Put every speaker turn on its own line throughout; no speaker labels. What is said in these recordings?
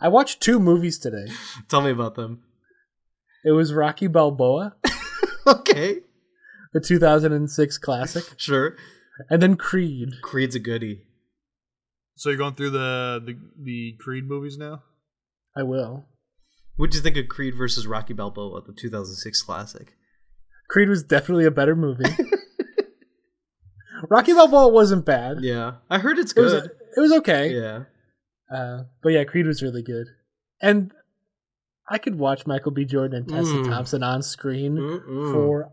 I watched two movies today.
Tell me about them.
It was Rocky Balboa,
Okay.
the 2006 classic,
Sure.
and then Creed.
Creed's a goodie.
So you're going through the the, the Creed movies now?
I will.
What'd you think of Creed versus Rocky Balboa, the 2006 classic?
Creed was definitely a better movie. Rocky Balboa wasn't bad.
Yeah. I heard it's
It was,
good.
it was okay.
yeah.
Uh, but yeah, Creed was really good. And I could watch Michael B. Jordan and Tessa
Mm.
Thompson on screen
Mm-mm.
for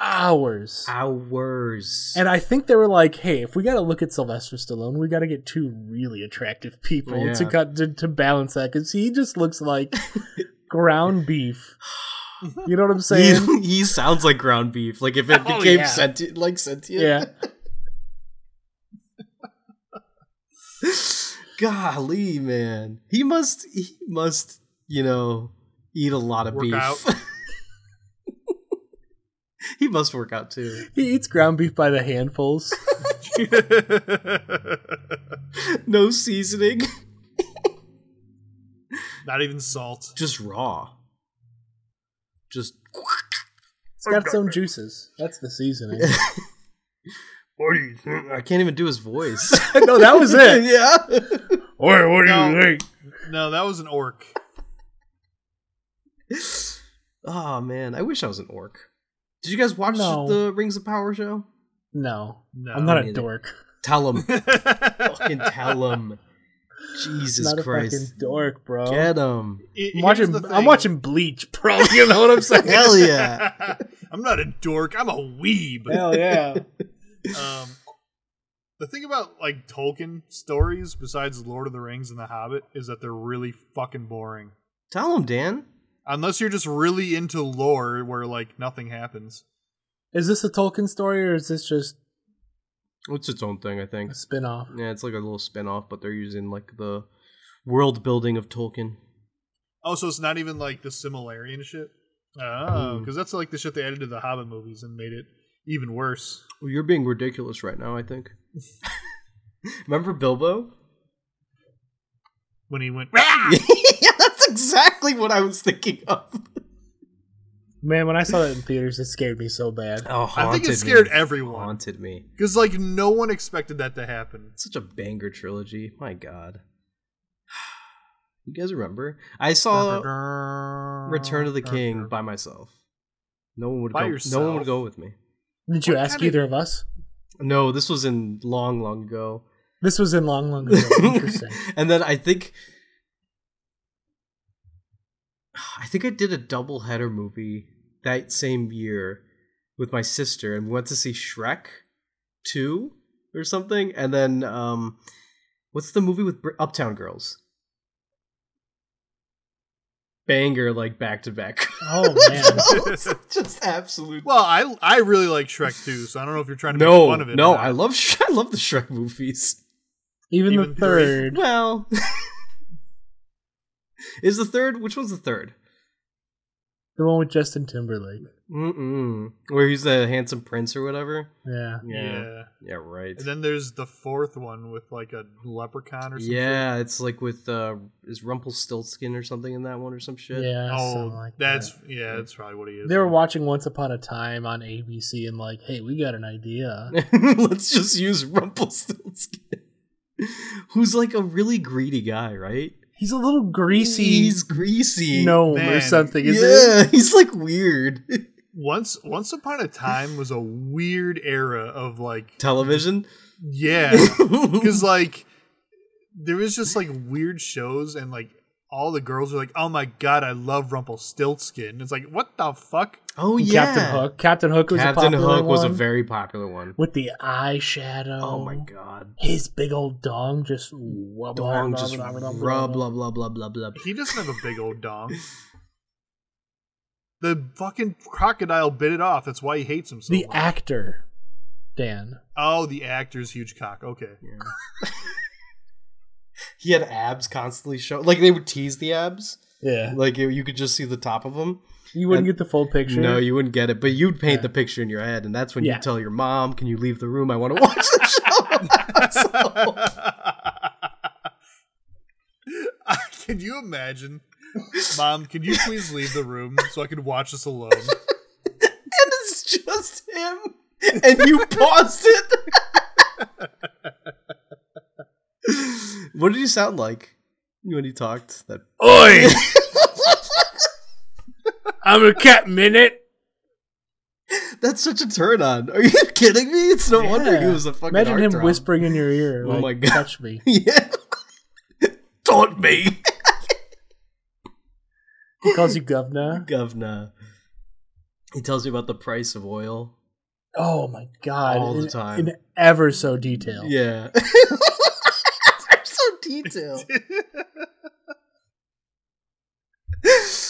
hours.
hours.
And I think they were like, "Hey, if we got to look at Sylvester Stallone, we got to get two really attractive people to
Yeah.
cut to, to balance that because he just looks like ground beef. You know what I'm
he,
saying?
he sounds like ground beef. Like if it
Oh,
became
yeah.
sentient, like sentient.
yeah.
Golly, man. He must. He must. You know, eat a lot of
Work
beef.
out.
he must work out too.
He eats ground beef by the handfuls.
No seasoning,
Not even salt.
just raw. Just.
It's got its own juices. That's the seasoning.
What do you think?
I can't even do his voice.
no, that was it.
yeah.
Or what do
No.
you think?
No, that was an orc.
Oh man, I wish I was an orc. Did you guys watch
No.
the Rings of Power show?
No,
No.
I'm not a dork.
Tell him. Fucking tell him. Jesus
not a
Christ.
fucking dork, bro.
Get him.
It-
I'm watching. I'm watching Bleach, bro. You know what I'm saying?
Hell yeah.
I'm not a dork. I'm a weeb.
Hell yeah.
Um, the thing about like Tolkien stories, besides Lord of the Rings and The Hobbit, is that they're really fucking boring.
Tell them, Dan.
Unless you're just really into lore, where like nothing happens.
Is this a Tolkien story or is this just
It's its own thing, I think.
a spin-off?
Yeah, it's like a little spin off, but they're using like the world building of Tolkien.
Oh, so it's not even like the similarity and shit. Oh,
Hmm.
because that's like the shit they added to the Hobbit movies and made it even worse.
Well, you're being ridiculous right now, I think. Remember Bilbo?
When he went,
yeah, that's exactly what I was thinking of.
Man, when I saw that in theaters, it scared me so bad.
Oh,
I think it scared
me.
everyone.
Haunted me.
because like no one expected that to happen.
Such a banger trilogy. My God. You guys remember? I saw Return of the King by myself. No one would
By
go. No one would go with me.
Did you
What
ask
kind of-
either of us?
No, this was in long, long ago.
This was in long, long ago. Interesting.
and then I think I think I did a double header movie that same year with my sister and we went to see Shrek 2 or something and then um what's the movie with Br- Uptown Girls? Banger like back to back.
Oh man.
It's just absolute
Well, I I really like Shrek too, so I don't know if you're trying to
no,
make fun of it.
no,
or.
I love Sh- I love the Shrek movies.
Even,
Even
the
three.
third.
Well, is the third? Which one's the third?
The one with Justin Timberlake.
Mm-mm. Where he's the handsome prince or whatever.
Yeah.
Yeah.
yeah, right.
And then there's the fourth one with like a leprechaun or something.
Yeah, it's like with uh, is Rumpelstiltskin or something in that one or some shit.
Yeah.
Oh,
like
that's
that.
yeah, that's probably what he is.
They were watching Once Upon a Time on ABC and like, hey, we got an idea.
Let's just use Rumpelstiltskin, who's like a really greedy guy, right?
He's a little greasy
He's greasy.
gnome or something, isn't
yeah, he's like weird.
Once Once Upon a Time was a weird era of like
Television.
yeah, because like there was just like weird shows and like all the girls are like, "Oh my god, I love Rumpelstiltskin." It's like, what the fuck?
oh yeah,
Captain Hook. Captain Hook was
Captain
a popular one.
Captain Hook was a very popular one.
with the eyeshadow.
Oh my god.
His big old dong just wub-
Dong just
blah, blah, blah,
rub
blah.
blah blah blah blah blah.
He doesn't have a big old dong. The fucking crocodile bit it off. That's why he hates him so
The
much.
actor, Dan.
oh, the actor's huge cock. Okay.
He had abs constantly show like they would tease the abs.
Yeah.
Like you you could just see the top of them.
You wouldn't
And-
get the full picture.
No, you wouldn't get it, but you'd paint
Yeah.
the picture in your head, and that's when
Yeah.
you tell your mom, "Can you leave the room? I want to watch the show." So-
Can you imagine? Mom, can you please leave the room so I can watch this alone?
and it's just him, and you paused it. what did he sound like when he talked? That
Oi! I'm a cat minute.
that's such a turn on. Are you kidding me? It's no wonder he
Yeah.
was a fucking.
Imagine him whispering in your ear.
Oh
like,
my God.
Touch me.
Yeah. Taunt me,
He calls you governor.
governor. He tells you about the price of oil.
Oh my god!
All the time.
in ever so detail.
Yeah. Detailed.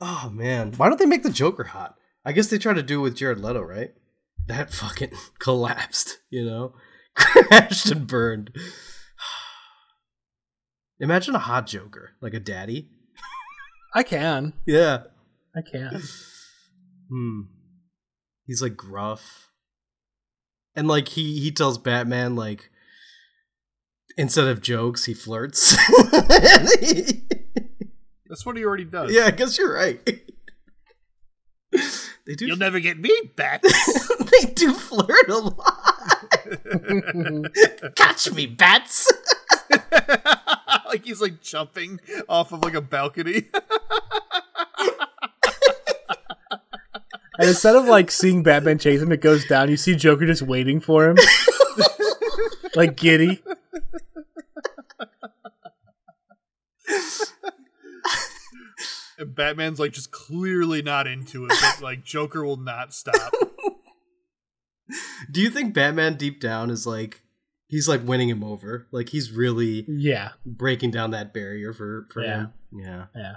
oh man, why don't they make the Joker hot? I guess they tried to do it with Jared Leto, right? That fucking collapsed, you know, crashed and burned. Imagine a hot Joker, like a daddy.
I can.
Yeah.
I can.
Hmm. He's like gruff. And like he he tells Batman like instead of jokes, he flirts.
That's what he already does.
yeah, I guess you're right. They do
You'll never get me back.
they do flirt a lot. Catch me, bats.
like he's like jumping off of like a balcony.
And instead of like seeing Batman chase him, it goes down. You see Joker just waiting for him, like giddy.
And Batman's like just clearly not into it, but like Joker will not stop.
Do you think Batman deep down is like he's like winning him over? Like he's really
Yeah,
breaking down that barrier for for
Yeah.
him. Yeah.
yeah.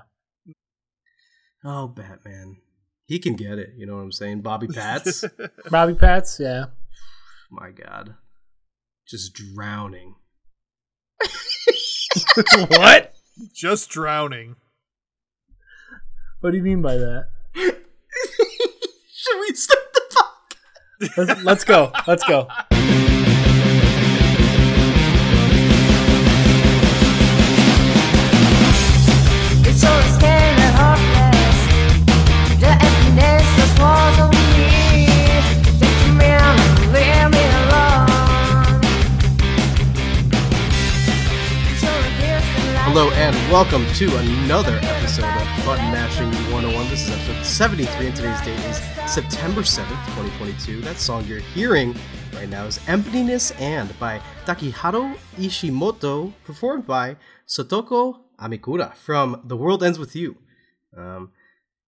Oh, Batman. He can get it. You know what I'm saying? Bobby Pats.
Bobby Pats. Yeah.
My God. Just drowning.
what?
just drowning.
What do you mean by that?
Should we start the podcast?
Let's, let's go. Let's go.
It's so scared and hopeless. The emptiness just walls over me. Take me out and leave me alone. So distant like
Hello and welcome to another episode of Button Mashing 73 and today's date is September 7th, 2022. That song you're hearing right now is Emptiness and by Takeharu Ishimoto, performed by Sotoko Amikura from The World Ends With You. Um,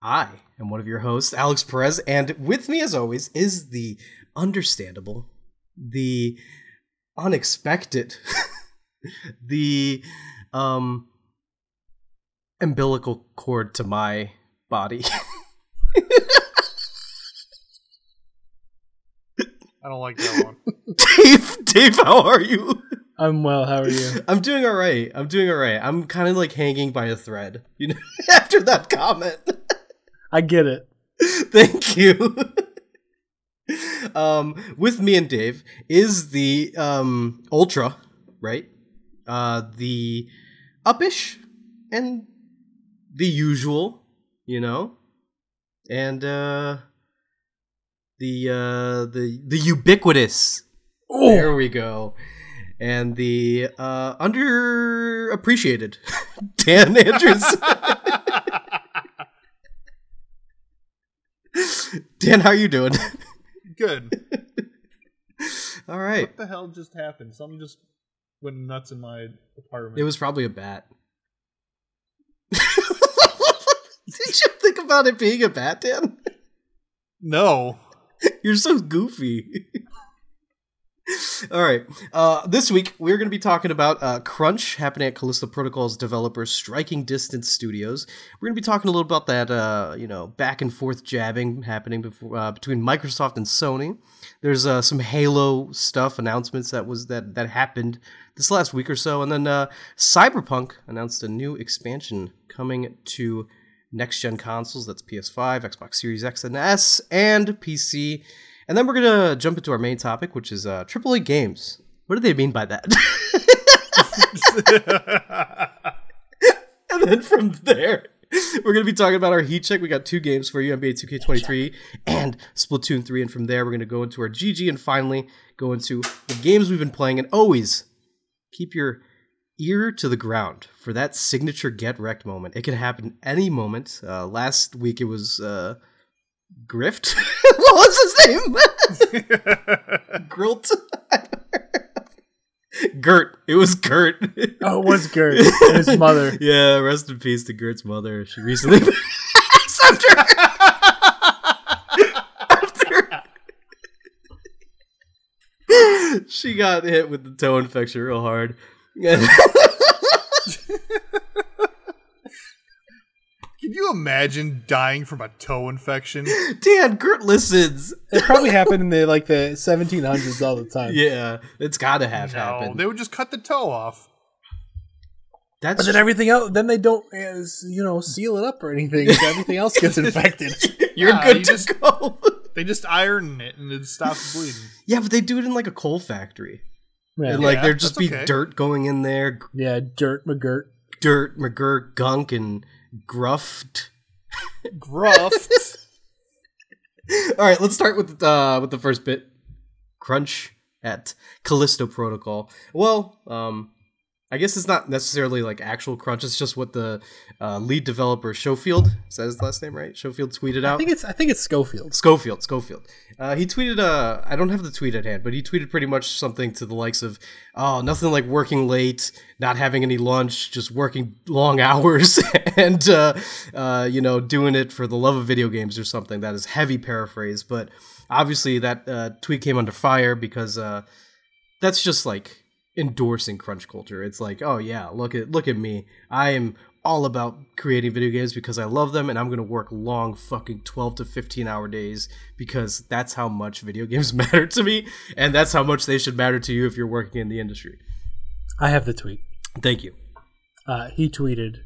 I am one of your hosts, Alex Perez, and with me, as always, is the understandable, the unexpected, the um umbilical cord to my body.
I don't like that one.
Dave, Dave, how are you?
I'm well. How are you?
I'm doing all right. I'm doing all right. I'm kind of like hanging by a thread, you know, after that comment.
I get it.
Thank you. um, with me and Dave is the um Ultra, right? Uh, the Upish and the usual, you know, and uh, the uh the the ubiquitous. There we go. And the uh underappreciated Dan Andrews. Dan, how you doing?
Good.
All right.
What the hell just happened? Something just went nuts in my apartment.
It was probably a bat. Did you think about it being a bat, Dan?
no.
You're so goofy. All right. Uh, this week we're going to be talking about uh, Crunch happening at Callisto Protocol's developers Striking Distance Studios. We're going to be talking a little about that, uh, you know, back and forth jabbing happening before, uh, between Microsoft and Sony. There's uh, some Halo stuff announcements that was that that happened this last week or so, and then uh, Cyberpunk announced a new expansion coming to next gen consoles. That's PS5, Xbox Series X and S, and PC. And then we're gonna jump into our main topic, which is uh, AAA games. What do they mean by that? And then from there, we're going to be talking about our heat check. We got two games for you NBA 2K23 and Splatoon 3. And from there, we're going to go into our GG and finally go into the games we've been playing. And always keep your ear to the ground for that signature get wrecked moment. It can happen any moment. Uh, last week, it was uh, Grift. what was his name? Grilt. Gert. It was Gert.
Oh, it was Gert and his mother.
Yeah, rest in peace to Gert's mother. She recently passed after after she got hit with the toe infection real hard.
Can you imagine dying from a toe infection?
Dan, Gert listens.
It probably happened in the like the 1700s all the time.
Yeah, it's got to have
No,
happened.
they would just cut the toe off.
That's
But then everything else, then they don't, uh, you know, seal it up or anything. so everything else gets infected.
you're
Yeah,
good
you
to
just-
go.
They just iron it and it stops bleeding.
yeah, but they do it in like a coal factory.
Yeah,
and like
Yeah,
there'd just be
okay.
dirt going in there,
yeah dirt McGirt.
dirt, McGurk, gunk, and gruffed.
Gruffed.
All right, let's start with uh with the first bit. Crunch at Callisto Protocol. Well, um I guess it's not necessarily like actual crunch. It's just what the uh, lead developer Schofield is that his last name, right? Schofield tweeted
I
out.
think it's I think it's Schofield.
Schofield, Schofield. Uh, he tweeted. Uh, I don't have the tweet at hand, but he tweeted pretty much something to the likes of, "Oh, nothing like working late, not having any lunch, just working long hours, and uh, uh, you know, doing it for the love of video games or something." That is heavy paraphrase, but obviously that uh, tweet came under fire because uh, that's just like endorsing crunch culture. It's like, oh yeah, look at look at me. I am all about creating video games because I love them and I'm going to work long fucking 12 to 15 hour days because that's how much video games matter to me and that's how much they should matter to you if you're working in the industry.
I have the tweet.
Thank you.
Uh, he tweeted,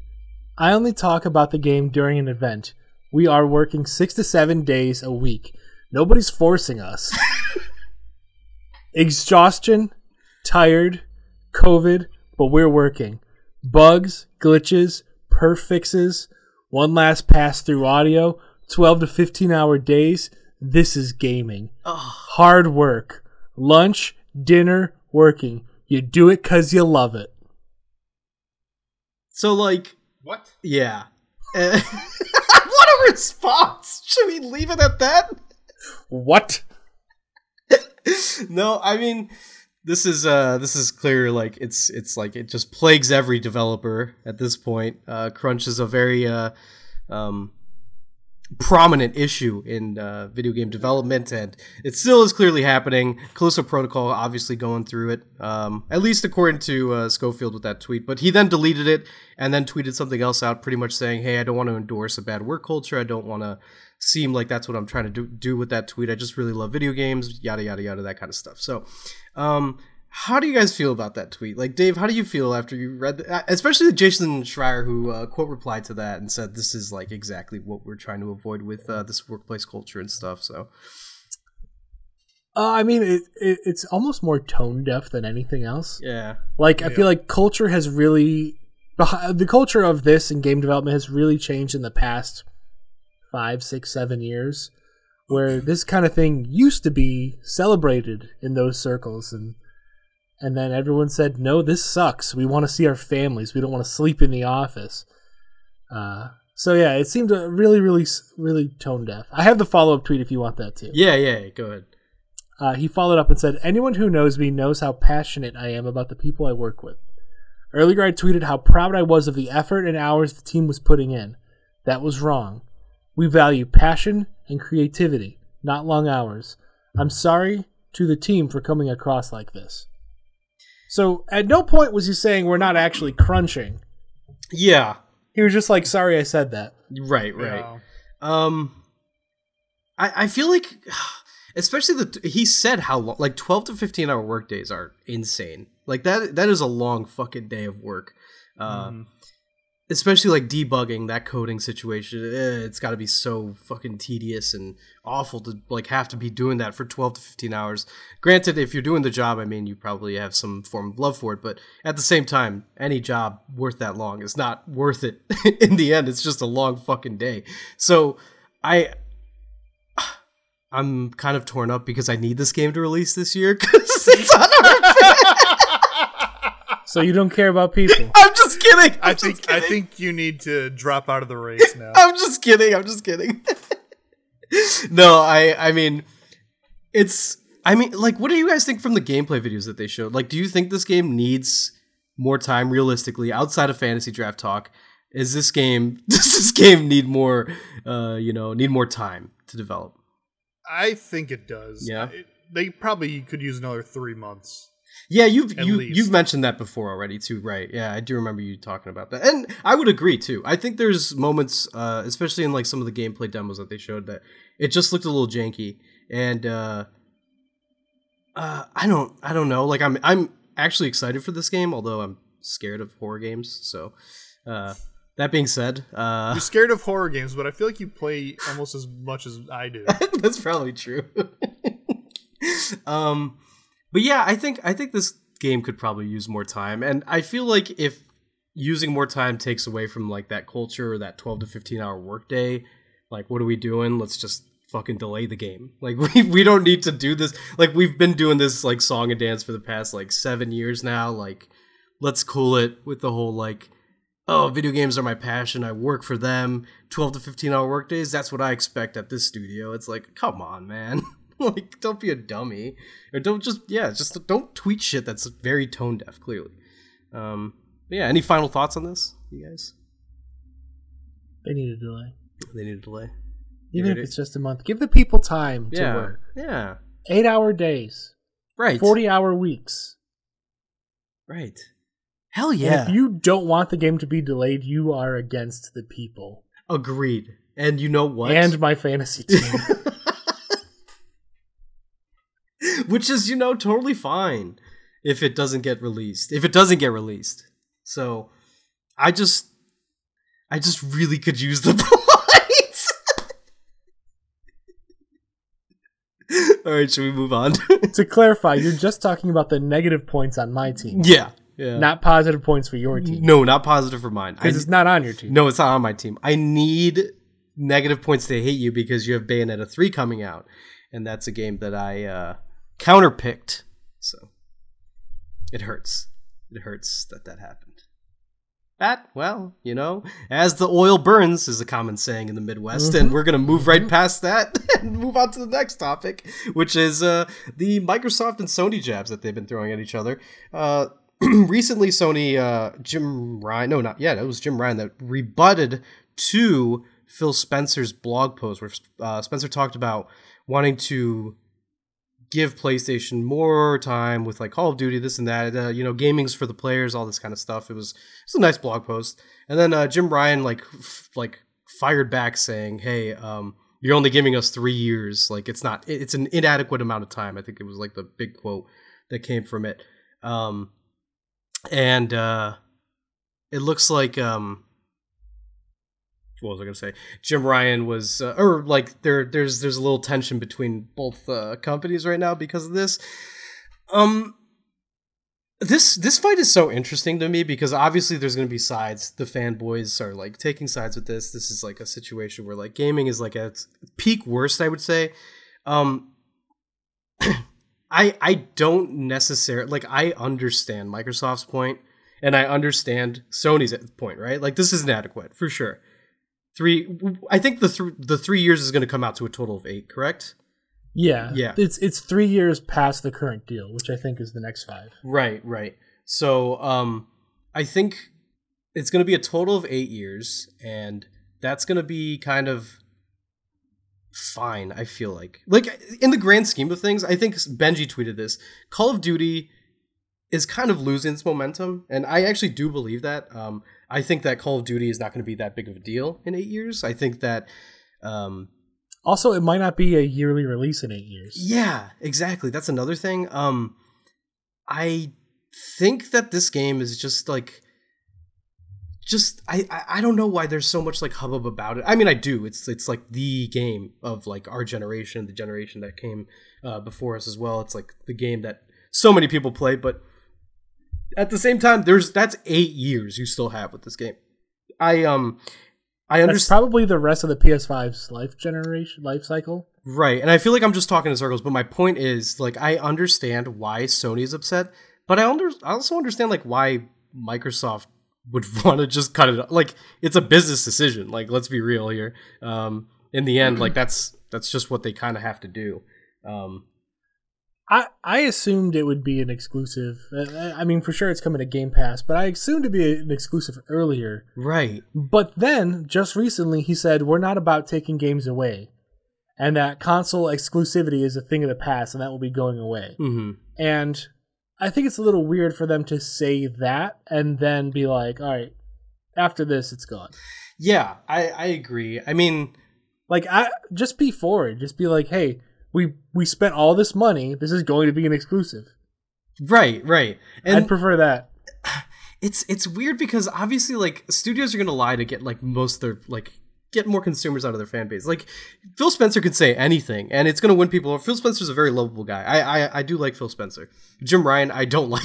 "I only talk about the game during an event. We are working six to seven days a week. Nobody's forcing us. Exhaustion, tired, COVID, but we're working. Bugs, glitches, perf fixes, one last pass through audio, 12 to 15 hour days. This is gaming. Hard work. Lunch, dinner, working. You do it because you love it.
So like
what?
yeah. Uh, what a response. Should we leave it at that?
What?
no, I mean this is uh this is clear like it's it's like it just plagues every developer at this point. Uh crunch is a very uh um prominent issue in uh, video game development and it still is clearly happening. Callisto protocol obviously going through it um, at least according to uh, schofield with that tweet. But he then deleted it and then tweeted something else out pretty much saying hey i don't want to endorse a bad work culture. I don't want to seem like that's what i'm trying to do, do with that tweet i just really love video games yada yada yada that kind of stuff so um, how do you guys feel about that tweet? Like, Dave, how do you feel after you read, the, especially the Jason Schreier who uh, quote replied to that and said this is like exactly what we're trying to avoid with uh, this workplace culture and stuff. So,
Uh, I mean, it, it, it's almost more tone deaf than anything else.
yeah,
Like, I feel like culture has really, the culture of this and game development has really changed in the past five, six, seven years, where this kind of thing used to be celebrated in those circles, and and then everyone said, "No, this sucks. We want to see our families. We don't want to sleep in the office." Uh, so yeah, it seemed really, really, really tone deaf. I have the follow up tweet if you want that too.
yeah, yeah. Go ahead.
Uh, he followed up and said, Anyone who knows me knows how passionate I am about the people I work with. Earlier, I tweeted how proud I was of the effort and hours the team was putting in. That was wrong. We value passion and creativity, not long hours. I'm sorry to the team for coming across like this. So, at no point was he saying we're not actually crunching.
Yeah,
He was just like, Sorry I said that.
right, right.
Yeah.
Um, I I feel like, especially the he said how long, like twelve to fifteen hour work days are insane. Like that that is a long fucking day of work. Uh, especially like debugging that coding situation eh, it's got to be so fucking tedious and awful to like have to be doing that for 12 to 15 hours. Granted if you're doing the job i mean you probably have some form of love for it but at the same time any job worth that long is not worth it in the end. It's just a long fucking day. So i i'm kind of torn up because i need this game to release this year because it's on our
So you don't care about people.
i'm just kidding
I
I'm just
think I think you need to drop out of the race now.
I'm just kidding. I'm just kidding. no, I I mean it's I mean like what do you guys think from the gameplay videos that they showed? Like do you think this game needs more time realistically outside of fantasy draft talk? Is this game does this game need more uh you know, need more time to develop?
I think it does.
Yeah.
It- they probably could use another three months.
Yeah, you've you
least.
you've mentioned that before already too, right? Yeah, I do remember you talking about that, and I would agree too. I think there's moments, uh, especially in like some of the gameplay demos that they showed, that it just looked a little janky, and uh, uh, I don't I don't know. Like I'm I'm actually excited for this game, although I'm scared of horror games. So uh, that being said, uh,
You're scared of horror games, but I feel like you play almost as much as I do.
That's probably true. um, but yeah, I think I think this game could probably use more time, and I feel like if using more time takes away from like that culture or that twelve to fifteen hour workday, like what are we doing? Let's just fucking delay the game. Like we we don't need to do this. Like we've been doing this like song and dance for the past like seven years now. Like let's cool it with the whole like oh, video games are my passion. I work for them. 12 to 15 hour workdays. That's what I expect at this studio. It's like, come on, man. like, don't be a dummy. Or don't just, yeah, just don't tweet shit that's very tone deaf, clearly. Um, yeah, any final thoughts on this, you guys?
They need a delay.
They need a delay.
Even if it's just a month. Give the people time to
Yeah.
work.
Yeah.
Eight hour days.
Right.
40 hour weeks.
Right. Hell
And
yeah.
if you don't want the game to be delayed, you are against the people.
Agreed. And you know what?
And my fantasy team.
Which is, you know, totally fine if it doesn't get released. If it doesn't get released. So I just I just really could use the points. All right, should we move on?
to clarify, you're just talking about the negative points on my team,
yeah. Yeah.
not positive points for your team.
no, not positive for mine.
Because it's not on your team.
no, it's not on my team. I need negative points to hate you because you have Bayonetta 3 coming out. And that's a game that I uh, counterpicked. So it hurts. It hurts that that happened. That, well, you know, as the oil burns is a common saying in the Midwest, and we're going to move right past that and move on to the next topic, which is uh, the Microsoft and Sony jabs that they've been throwing at each other. Uh, recently, Sony, uh, Jim Ryan, no, not yet, it was Jim Ryan that rebutted to Phil Spencer's blog post where uh, Spencer talked about wanting to give PlayStation more time with like Call of Duty, this and that. Uh, you know, gaming's for the players, all this kind of stuff. It was it's a nice blog post. And then uh, Jim Ryan like f- like fired back saying, "Hey, um, you're only giving us three years. Like it's not. It's an inadequate amount of time." I think it was like the big quote that came from it. Um, and uh, it looks like um, what was I gonna say? Jim Ryan was, uh, or like there, there's there's a little tension between both uh, companies right now because of this. Um, this this fight is so interesting to me because obviously there's gonna be sides. The fanboys are like taking sides with this. This is like a situation where like gaming is like at peak worst, I would say. Um, I I don't necessarily like I understand Microsoft's point and I understand Sony's point, right? Like this is inadequate for sure. Three, I think the th- the three years is going to come out to a total of eight, correct?
Yeah.
Yeah.
It's it's three years past the current deal, which I think is the next five.
Right, right. So, um, I think it's going to be a total of eight years, and that's going to be kind of fine. I feel like, like in the grand scheme of things, I think Benji tweeted this: Call of Duty is kind of losing its momentum, and I actually do believe that. Um, I think that Call of Duty is not going to be that big of a deal in eight years. I think that, um,
Also, it might not be a yearly release in eight years.
yeah, exactly. That's another thing. Um, I think that this game is just like just I, I I don't know why there's so much like hubbub about it. I mean, I do. It's it's like the game of like our generation, the generation that came uh, before us as well. It's like the game that so many people play, but at the same time, there's that's eight years you still have with this game. I um I understand
probably the rest of the PS5's life generation life cycle.
right, and I feel like I'm just talking in circles. But my point is, like, I understand why Sony's upset, but I under I also understand like why Microsoft would want to just cut it. Like, it's a business decision. Like, let's be real here. Um, in the end, like that's that's just what they kind of have to do. Um,
I I assumed it would be an exclusive. Uh, I mean, for sure it's coming to Game Pass, but I assumed it'd be an exclusive earlier.
right.
But then, just recently, he said we're not about taking games away, and that console exclusivity is a thing of the past, and that will be going away.
hmm
And I think it's a little weird for them to say that and then be like, "All right, after this, it's gone."
Yeah, I I agree. I mean,
Like, I just be forward. Just be like, "Hey, we we spent all this money. This is going to be an exclusive."
right, right. And
I'd prefer that.
it's it's weird because obviously like studios are gonna lie to get like most of their like get more consumers out of their fan base. Like Phil Spencer could say anything and it's gonna win people. Phil Spencer's a very lovable guy. I I, I do like Phil Spencer. Jim Ryan I don't like.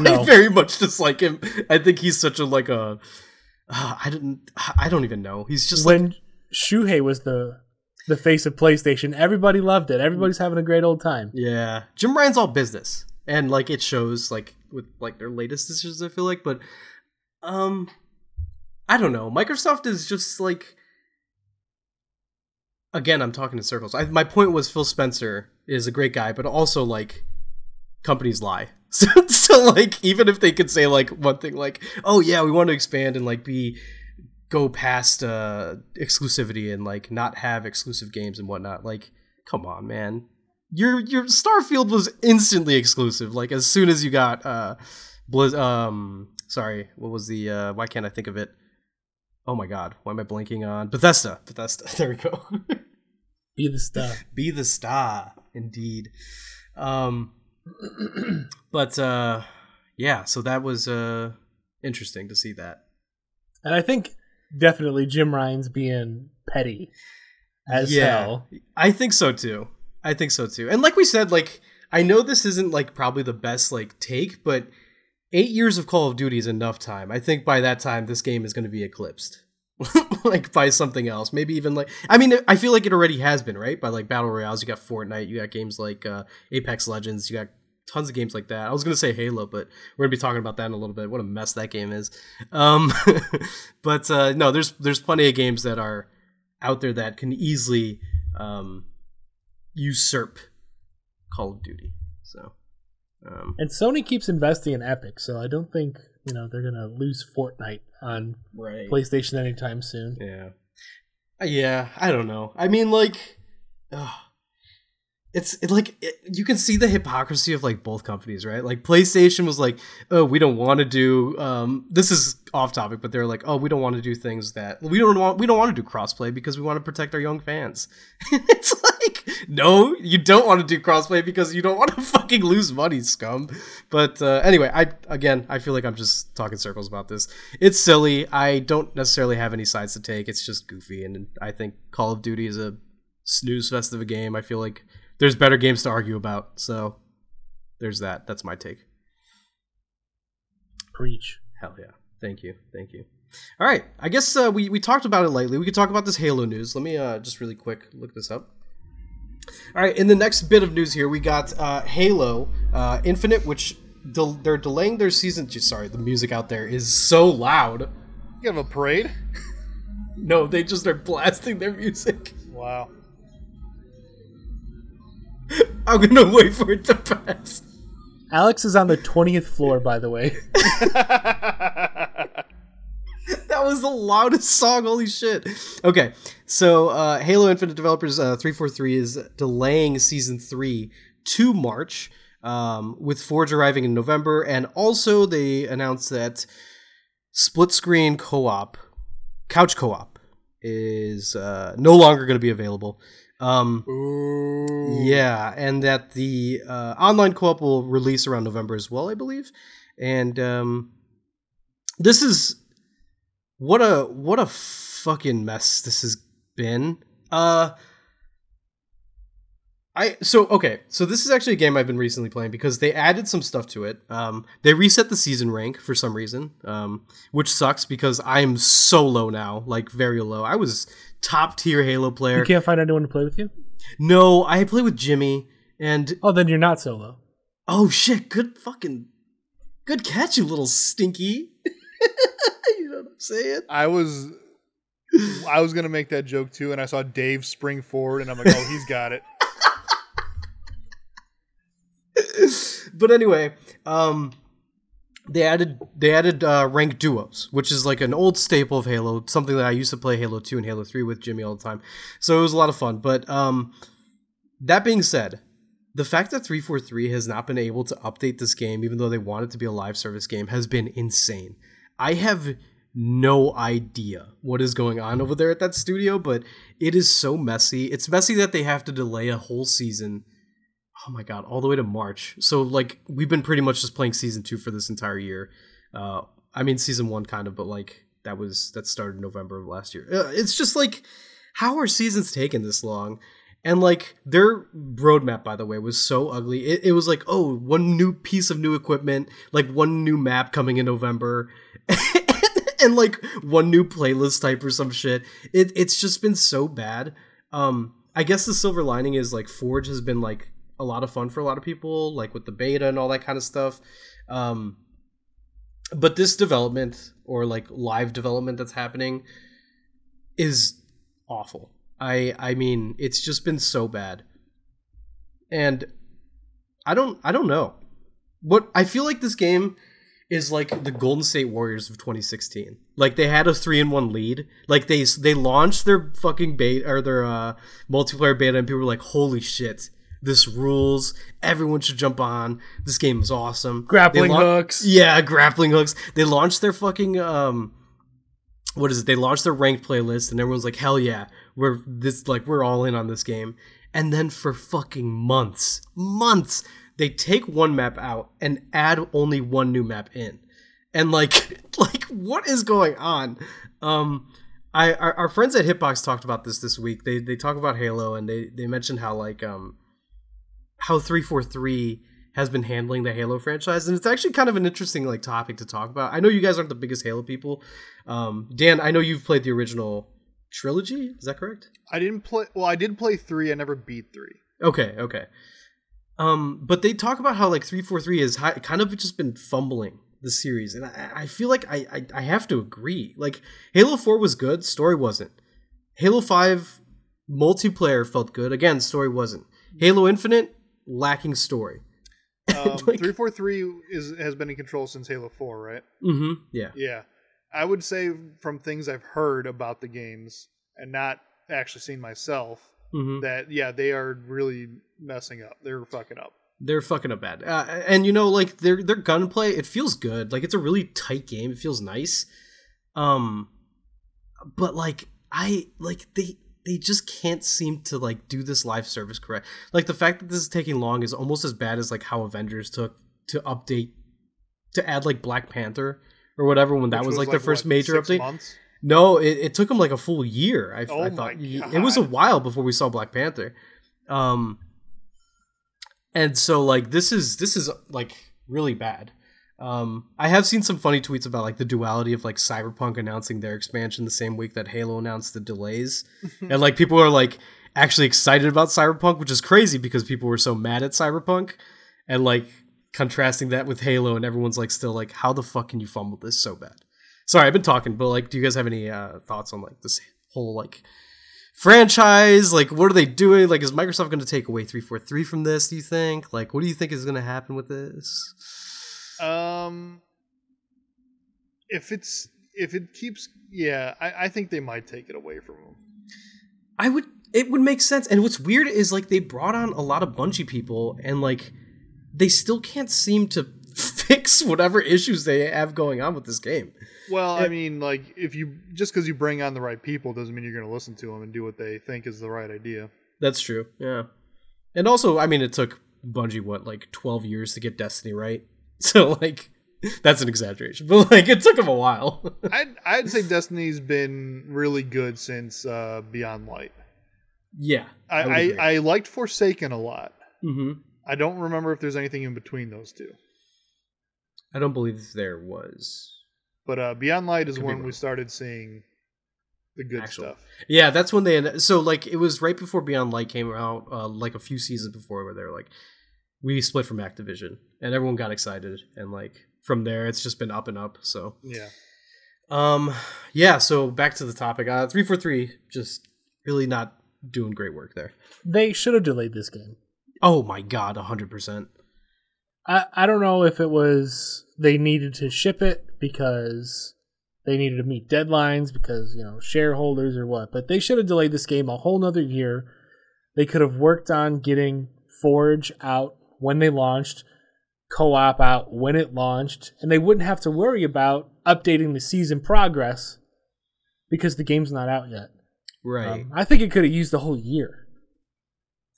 No.
I very much dislike him. I think he's such a like a uh, I didn't I don't even know. He's just like
when Shuhei was the the face of PlayStation, everybody loved it. Everybody's having a great old time.
Yeah, Jim Ryan's all business, and like it shows, like with like their latest decisions. I feel like, but um, I don't know. Microsoft is just like, again, I'm talking in circles. I, my point was Phil Spencer is a great guy, but also like companies lie. So, so like even if they could say like one thing like, oh yeah, we want to expand and like be go past uh exclusivity and like not have exclusive games and whatnot, like come on, man. Your your Starfield was instantly exclusive. Like as soon as you got uh Blizz um sorry, what was the uh why can't I think of it? Oh my god, why am I blanking on Bethesda? Bethesda. There we go.
Be the star.
Be the star, indeed. Um, but uh, yeah, so that was uh interesting to see that.
And I think definitely Jim Ryan's being petty as hell.
I think so too. I think so too. And like we said, like I know this isn't like probably the best like take, but eight years of Call of Duty is enough time. I think by that time this game is going to be eclipsed. like by something else maybe even like i mean i feel like it already has been right by like battle royales you got fortnite you got games like uh apex legends you got tons of games like that i was gonna say halo but we're gonna be talking about that in a little bit what a mess that game is um but uh no there's there's plenty of games that are out there that can easily um usurp call of duty so um
And Sony keeps investing in Epic, so I don't think you know they're gonna lose Fortnite on
right
PlayStation anytime soon.
Yeah. Uh, Yeah, I don't know. I mean, like, ugh. It's it, like it, you can see the hypocrisy of like both companies, right? Like PlayStation was like, "Oh, we don't want to do um this is off topic, but they're like, "Oh, we don't want to do things that we don't want we don't want to do crossplay because we want to protect our young fans." it's like, "No, you don't want to do crossplay because you don't want to fucking lose money, scum." But uh, anyway, I again, I feel like I'm just talking circles about this. It's silly. I don't necessarily have any sides to take. It's just goofy and I think Call of Duty is a snooze fest of a game. I feel like there's better games to argue about. So there's that. That's my take.
Preach.
Hell yeah. Thank you. Thank you. All right. I guess uh, we, we talked about it lately. We could talk about this Halo news. Let me uh, just really quick look this up. All right. In the next bit of news here, we got uh, Halo uh, Infinite, which del- they're delaying their season. Sorry, the music out there is so loud.
You have a parade?
No, they just are blasting their music.
Wow.
I'm gonna wait for it to pass.
Alex is on the twentieth floor, by the way.
That was the loudest song. Holy shit. Okay, so uh, Halo Infinite developers uh, 343 is delaying season three to March, um, with Forge arriving in November, and also they announced that split screen co op, couch co op, is uh, no longer going to be available. Um,
Ooh.
yeah, and that the uh, online co-op will release around November as well, I believe. And um, this is what a what a fucking mess this has been. Uh I so okay, so this is actually a game I've been recently playing because they added some stuff to it. Um, they reset the season rank for some reason, um, which sucks because I am so low now, like very low. I was top tier Halo player.
You can't find anyone to play with you.
No, I play with Jimmy, and
Oh, then you're not solo.
oh shit, good fucking, good catch, you little stinky. you know what I'm saying?
I was I was gonna make that joke too, and I saw Dave spring forward, and I'm like, oh, he's got it.
but anyway, um, they added they added uh, ranked duos, which is like an old staple of Halo, something that I used to play Halo Two and Halo Three with Jimmy all the time. So it was a lot of fun. But um, that being said, the fact that 343 has not been able to update this game, even though they want it to be a live service game, has been insane. I have no idea what is going on over there at that studio, but it is so messy. It's messy that they have to delay a whole season. Oh my god, all the way to March. So like we've been pretty much just playing season 2 for this entire year. Uh I mean season 1 kind of, but like that was that started November of last year. Uh, it's just like how are seasons taking this long? And like their roadmap, by the way, was so ugly. It, it was like, oh, one new piece of new equipment, like one new map coming in November, and like one new playlist type or some shit. It, it's just been so bad. Um, I guess the silver lining is like Forge has been like a lot of fun for a lot of people, like with the beta and all that kind of stuff. Um, but this development or like live development that's happening is awful. I I mean, it's just been so bad. And I don't I don't know. What I feel like this game is like the Golden State Warriors of 2016. Like they had a 3 in 1 lead. Like they they launched their fucking beta or their uh multiplayer beta and people were like, "Holy shit. This rules. Everyone should jump on. This game is awesome."
Grappling
lau-
hooks.
Yeah, grappling hooks. They launched their fucking um what is it? They launched their ranked playlist and everyone's like, "Hell yeah. We're this like we're all in on this game." And then for fucking months, months, they take one map out and add only one new map in. And like like what is going on? Um I our, our friends at Hitbox talked about this this week. They they talk about Halo and they they mentioned how like um how 343 has been handling the Halo franchise and it's actually kind of an interesting like topic to talk about. I know you guys aren't the biggest Halo people. Um Dan, I know you've played the original trilogy, is that correct?
I didn't play. Well, I did play three. I never beat three.
Okay, okay. Um, but they talk about how like three four three has kind of just been fumbling the series, and I, I feel like I, I I have to agree. Like Halo Four was good, story wasn't. Halo Five multiplayer felt good, again, story wasn't. Halo Infinite lacking story.
Um,
Like-
three four three is has been in control since Halo Four, right?
Mm-hmm. Yeah.
Yeah, I would say from things I've heard about the games and not actually seen myself
Mm-hmm.
that yeah they are really messing up. They're fucking up.
They're fucking up bad. Uh, and you know, like their their gunplay, it feels good. Like it's a really tight game. It feels nice. Um, but like I like they they just can't seem to like do this live service correct. Like the fact that this is taking long is almost as bad as like how Avengers took to update to add like Black Panther or whatever when that
which
was, like, the first
what,
major
six
update.
Months?
No, it, it took them like a full year. I,
Oh
I thought it was a while before we saw Black Panther. Um, and so like this is this is like really bad. Um, I have seen some funny tweets about like the duality of like Cyberpunk announcing their expansion the same week that Halo announced the delays, and like people are like actually excited about Cyberpunk, which is crazy because people were so mad at Cyberpunk, and like contrasting that with Halo, and everyone's like still like, how the fuck can you fumble this so bad? Sorry, I've been talking, but like, do you guys have any uh, thoughts on like this whole like franchise? Like, what are they doing? Like, is Microsoft going to take away three four three from this? Do you think? Like, what do you think is going to happen with this?
Um, if it's if it keeps, yeah, I, I think they might take it away from them.
I would. It would make sense. And what's weird is like they brought on a lot of Bungie people, and like they still can't seem to fix whatever issues they have going on with this game.
Well, I mean, like if you just because you bring on the right people doesn't mean you're going to listen to them and do what they think is the right idea.
That's true. Yeah. And also, I mean, it took Bungie what like twelve years to get Destiny right. So like, That's an exaggeration, but like it took him a while.
I'd I'd say Destiny's been really good since uh, Beyond Light.
yeah,
I
would
I. I liked Forsaken a lot.
Mhm.
I don't remember if there's anything in between those two.
I don't believe there was.
But uh, Beyond Light is when we started seeing the good
Actual.
stuff.
Yeah, that's when they. So like, it was right before Beyond Light came out, uh, like a few seasons before, where they're like, we split from Activision, and everyone got excited, and like from there, it's just been up and up. So,
Yeah.
um, yeah. So back to the topic. Uh, three four three, just really not doing great work there.
They should have delayed this game.
Oh my god, hundred percent.
I, I don't know if it was they needed to ship it because they needed to meet deadlines because, you know, shareholders or what, but they should have delayed this game a whole nother year. They could have worked on getting Forge out when they launched, co op out when it launched, and they wouldn't have to worry about updating the season progress because the game's not out yet.
Right.
Um, I think it could have used the whole year.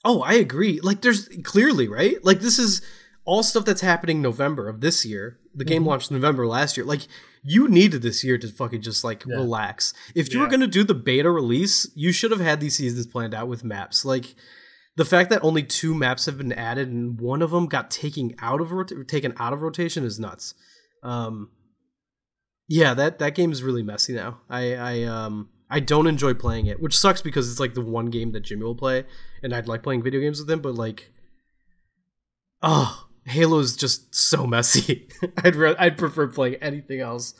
Oh, I agree. Like, there's clearly right. Like, this is all stuff that's happening November of this year. The game
Mm-hmm.
launched November last year. Like, you needed this year to fucking just like
Yeah.
relax. If you were gonna do the beta release, you should have had these seasons planned out with maps. Like, the fact that only two maps have been added and one of them got taken out of rota- taken out of rotation is nuts. Um, yeah, that that game is really messy now. I I um I don't enjoy playing it, which sucks because it's like the one game that Jimmy will play, and I'd like playing video games with him, but like, oh, Halo's just so messy. I'd re- I'd prefer playing anything else.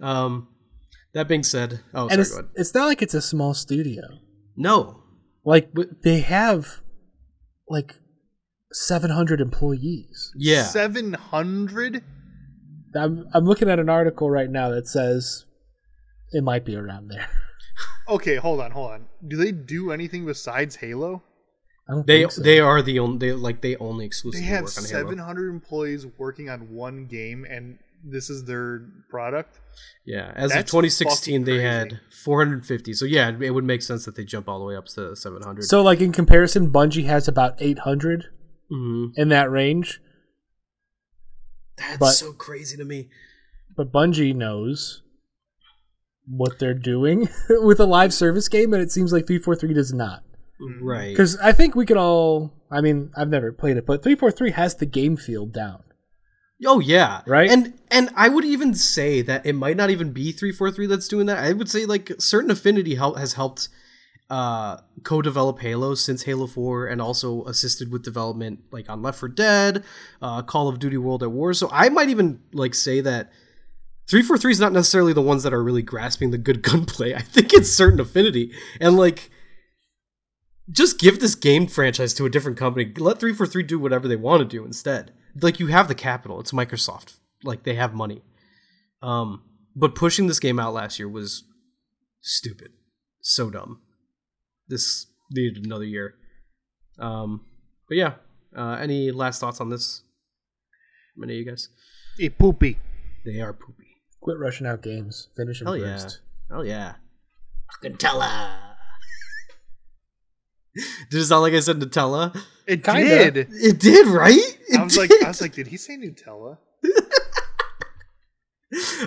Um, that being said, oh,
and
sorry,
it's,
go ahead.
it's not like it's a small studio.
No,
Like they have like 700 employees.
yeah,
Seven hundred.
I'm I'm looking at an article right now that says it might be around there.
Okay, hold on, hold on. Do they do anything besides Halo?
They
so.
they are the only they like they only exclusively
They
exclusively
have
work on
seven
Halo.
hundred employees working on one game, and this is their product.
Yeah, as of 2016, they had 450. So yeah, it would make sense that they jump all the way up to 700.
So like in comparison, Bungie has about 800
Mhm.
in that range,
that's
But-
so crazy to me.
but Bungie knows what they're doing with a live service game, and it seems like 343 does not.
Right.
Because I think we could all. I mean, I've never played it, but 343 has the game field down.
Oh yeah,
Right?
And and I would even say that it might not even be three four three that's doing that. I would say like certain affinity help has helped uh co-develop Halo since Halo Four, and also assisted with development like on Left 4 Dead, uh, Call of Duty World at War. So I might even like say that. 343 is not necessarily the ones that are really grasping the good gunplay. I think it's certain affinity. And like just give this game franchise to a different company. Let 343 do whatever they want to do instead. Like you have the capital. It's Microsoft. Like they have money. Um but pushing this game out last year was stupid. So dumb. This needed another year. Um but yeah. Uh any last thoughts on this? Any of you guys?
A poopy.
They are poopy.
Quit rushing out games. Finish them
Hell yeah.
first.
Oh yeah. Nutella. Did it sound like I said Nutella?
It
Kinda.
did.
It did, right? It
I was like,
did.
I was like, did he say Nutella?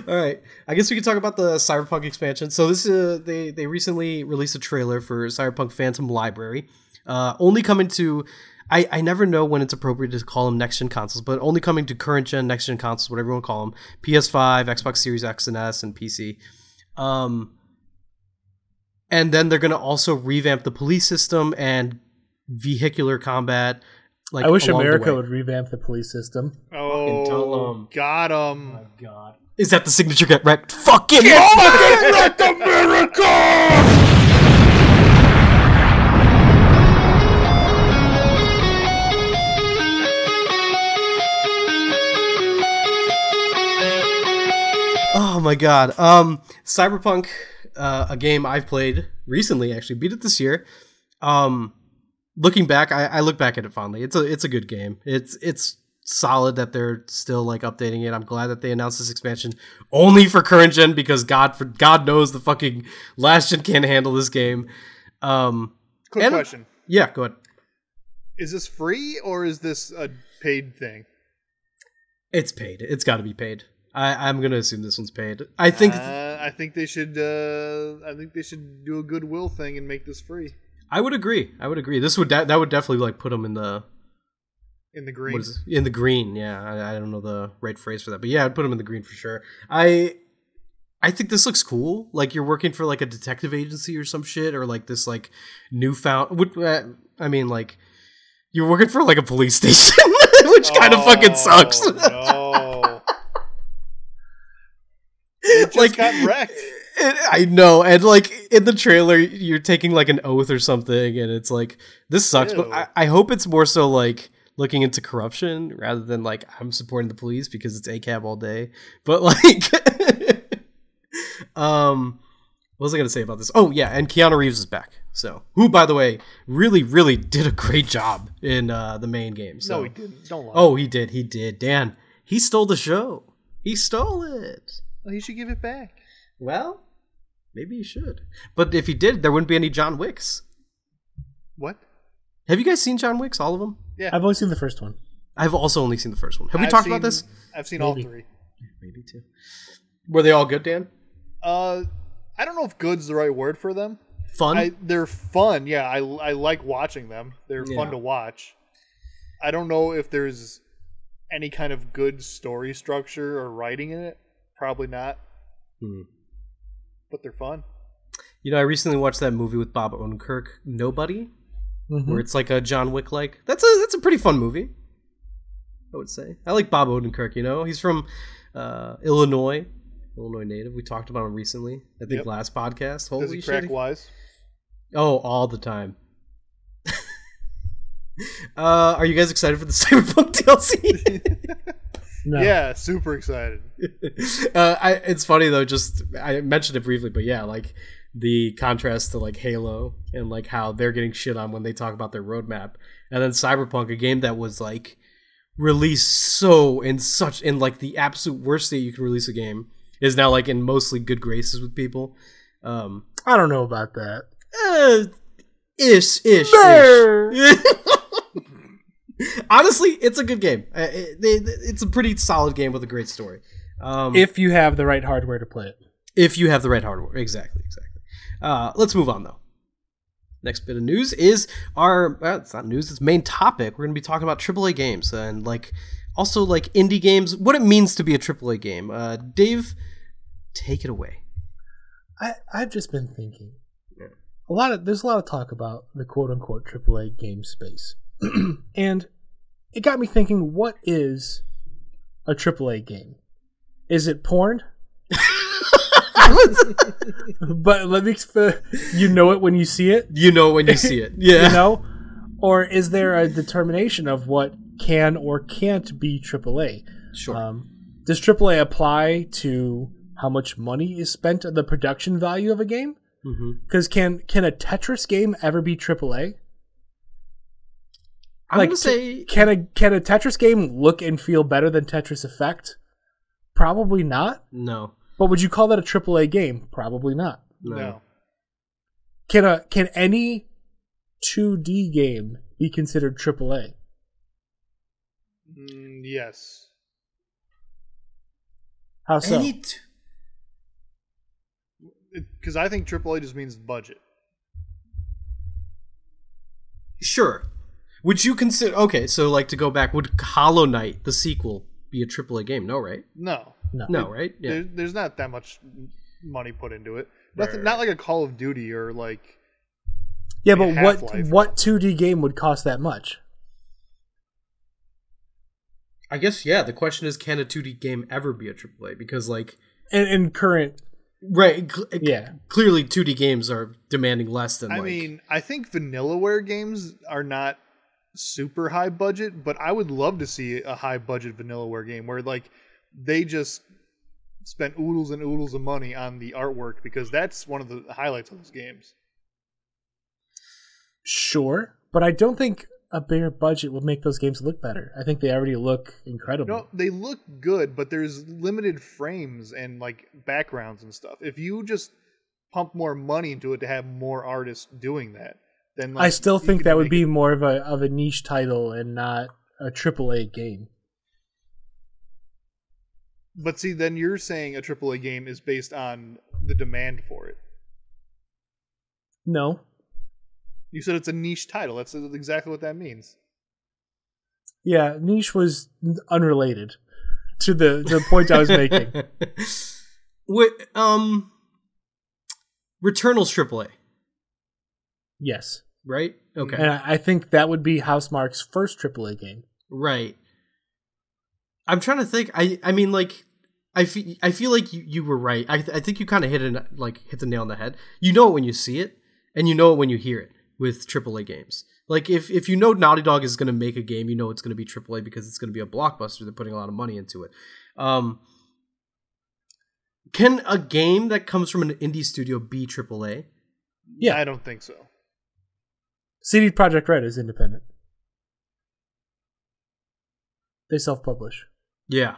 All right, I guess we can talk about the Cyberpunk expansion. So this uh, they they recently released a trailer for Cyberpunk Phantom Liberty, uh, only coming to. I, I never know when it's appropriate to call them next gen consoles, but only coming to current gen, next gen consoles, whatever you want to call them, PS5, Xbox Series X and S, and PC. Um, and then they're gonna also revamp the police system and vehicular combat. Like
I wish America would revamp the police system.
Oh,
tell 'em.
got him.
God, is that the signature get wrecked? Fucking wreck America Oh my god. Um Cyberpunk uh, a game I've played recently actually beat it this year. Um looking back I, I look back at it fondly. It's a it's a good game. It's it's solid that they're still like updating it. I'm glad that they announced this expansion only for current gen because God for God knows the fucking last gen can't handle this game. Um
Quick
And-
question:
yeah, go ahead.
Is this free or is this a paid thing?
It's paid. It's got to be paid. I, I'm gonna assume this one's paid. I think
Uh, I think they should. Uh, I think they should do a goodwill thing and make this free
I would agree. I would agree. This would de- that would definitely like put them in the
in the green.
what in the green. Yeah, I, I don't know the right phrase for that, but yeah, I'd put them in the green for sure. I I think this looks cool. Like you're working for like a detective agency or some shit, or like this like newfound. Would uh, I mean like you're working for like a police station, which kind of fucking sucks.
Oh, no. It just
Like-
got wrecked.
And I know, and like in the trailer, you're taking like an oath or something, and it's like this sucks. But I, I hope it's more so like looking into corruption rather than like I'm supporting the police because it's ACAB all day. But like, um, what was I gonna say about this? Oh yeah, and Keanu Reeves is back. So who, by the way, really really did a great job in uh, the main game. So
No, he didn't. Don't lie.
oh he did he did Dan he stole the show. He stole it.
Well, he should give it back.
Well, maybe you should. But if he did, there wouldn't be any John Wicks.
What?
Have you guys seen John Wicks? All of them?
Yeah.
I've only seen the first one.
I've also only seen the first one. Have we
I've
talked
seen-
about this?
I've seen all three.
Maybe two. Were they all good, Dan?
Uh, I don't know if "good's" the right word for them.
Fun?
I, they're fun. Yeah, I, I like watching them. They're
Yeah.
fun to watch. I don't know if there's any kind of good story structure or writing in it. Probably not,
Hmm.
but they're fun.
You know, I recently watched that movie with Bob Odenkirk, Nobody,
Mhm.
where it's like a John Wick like. That's a that's a pretty fun movie. I would say. I like Bob Odenkirk. You know, he's from uh, Illinois, Illinois native. We talked about him recently. I think
Yep.
last podcast.
Does
Holy
he crack
shit!
wise?
Oh, all the time. uh, are you guys excited for the Cyberpunk DLC?
No.
Yeah, super excited.
uh, I, it's funny though. Just I mentioned it briefly, but yeah, like the contrast to like Halo and like how they're getting shit on when they talk about their roadmap, and then Cyberpunk, a game that was like released so in such in like the absolute worst state you can release a game is now like in mostly good graces with people. Um,
I don't know about that.
uh, ish, ish, ish. Honestly, it's a good game. Uh, it- it- it's a pretty solid game with a great story. Um,
If you have the right hardware to play it.
if you have the right hardware, exactly, exactly. Uh, let's move on though. Next bit of news is our. Well, it's not news. It's main topic. We're going to be talking about AAA games and like also like indie games. What it means to be a AAA game. Uh, Dave, take it away.
I, I've just been thinking.
Yeah.
A lot of there's a lot of talk about the quote unquote AAA game space. and it got me thinking, what is a AAA game? Is it porn? but let me you know it when you see it,
you know when you see it. Yeah.
you know? Or is there a determination of what can or can't be AAA?
Sure.
Um, does AAA apply to how much money is spent on the production value of a game? Because can can a Tetris game ever be AAA?
I'm
like,
gonna say
Can a can a Tetris game look and feel better than Tetris Effect? Probably not.
no.
But would you call that a AAA game? Probably not.
No.
No.
Can a can any 2D game be considered AAA?
Mm, yes.
How so?
Any
Because I think AAA just means budget.
sure. Would you consider? Okay, so like to go back, would Hollow Knight the sequel be a AAA game? No, right?
No.
no.
No, right? Yeah.
There, there's not that much money put into it.
Right,
Nothing,
right.
not like a Call of Duty or like.
Yeah, but what
Half-Life or
what 2D game would cost that much?
I guess yeah. The question is, can a 2D game ever be a AAA? Because like,
In, in current,
right? Cl- uh,
yeah.
Clearly, 2D games are demanding less than.
I
like,
mean, I think Vanillaware games are not super high budget, but I would love to see a high budget Vanillaware game where like they just spent oodles and oodles of money on the artwork because that's one of the highlights of those games.
Sure, but I don't think a bigger budget will make those games look better. I think they already look incredible.
No, they look good, but there's limited frames and like backgrounds and stuff. If you just pump more money into it to have more artists doing that, then like,
I still think that would be
it-
more of a of a niche title and not a triple A game.
But see, then you're saying a AAA game is based on the demand for it.
No.
You said it's a niche title. That's exactly what that means.
Yeah, niche was unrelated to the the point I was making.
What um Returnal's AAA,
Yes.
Right? Okay.
And I, I think that would be Housemarque's first AAA game.
Right. I'm trying to think. I I mean like I feel I feel like you, you were right. I th- I think you kind of hit it like hit the nail on the head. You know it when you see it, and you know it when you hear it with AAA games. Like if if you know Naughty Dog is going to make a game, you know it's going to be AAA because it's going to be a blockbuster. They're putting a lot of money into it. Um, can a game that comes from an indie studio be AAA?
Yeah.
I don't think so.
CD Projekt Red is independent. They self publish.
Yeah.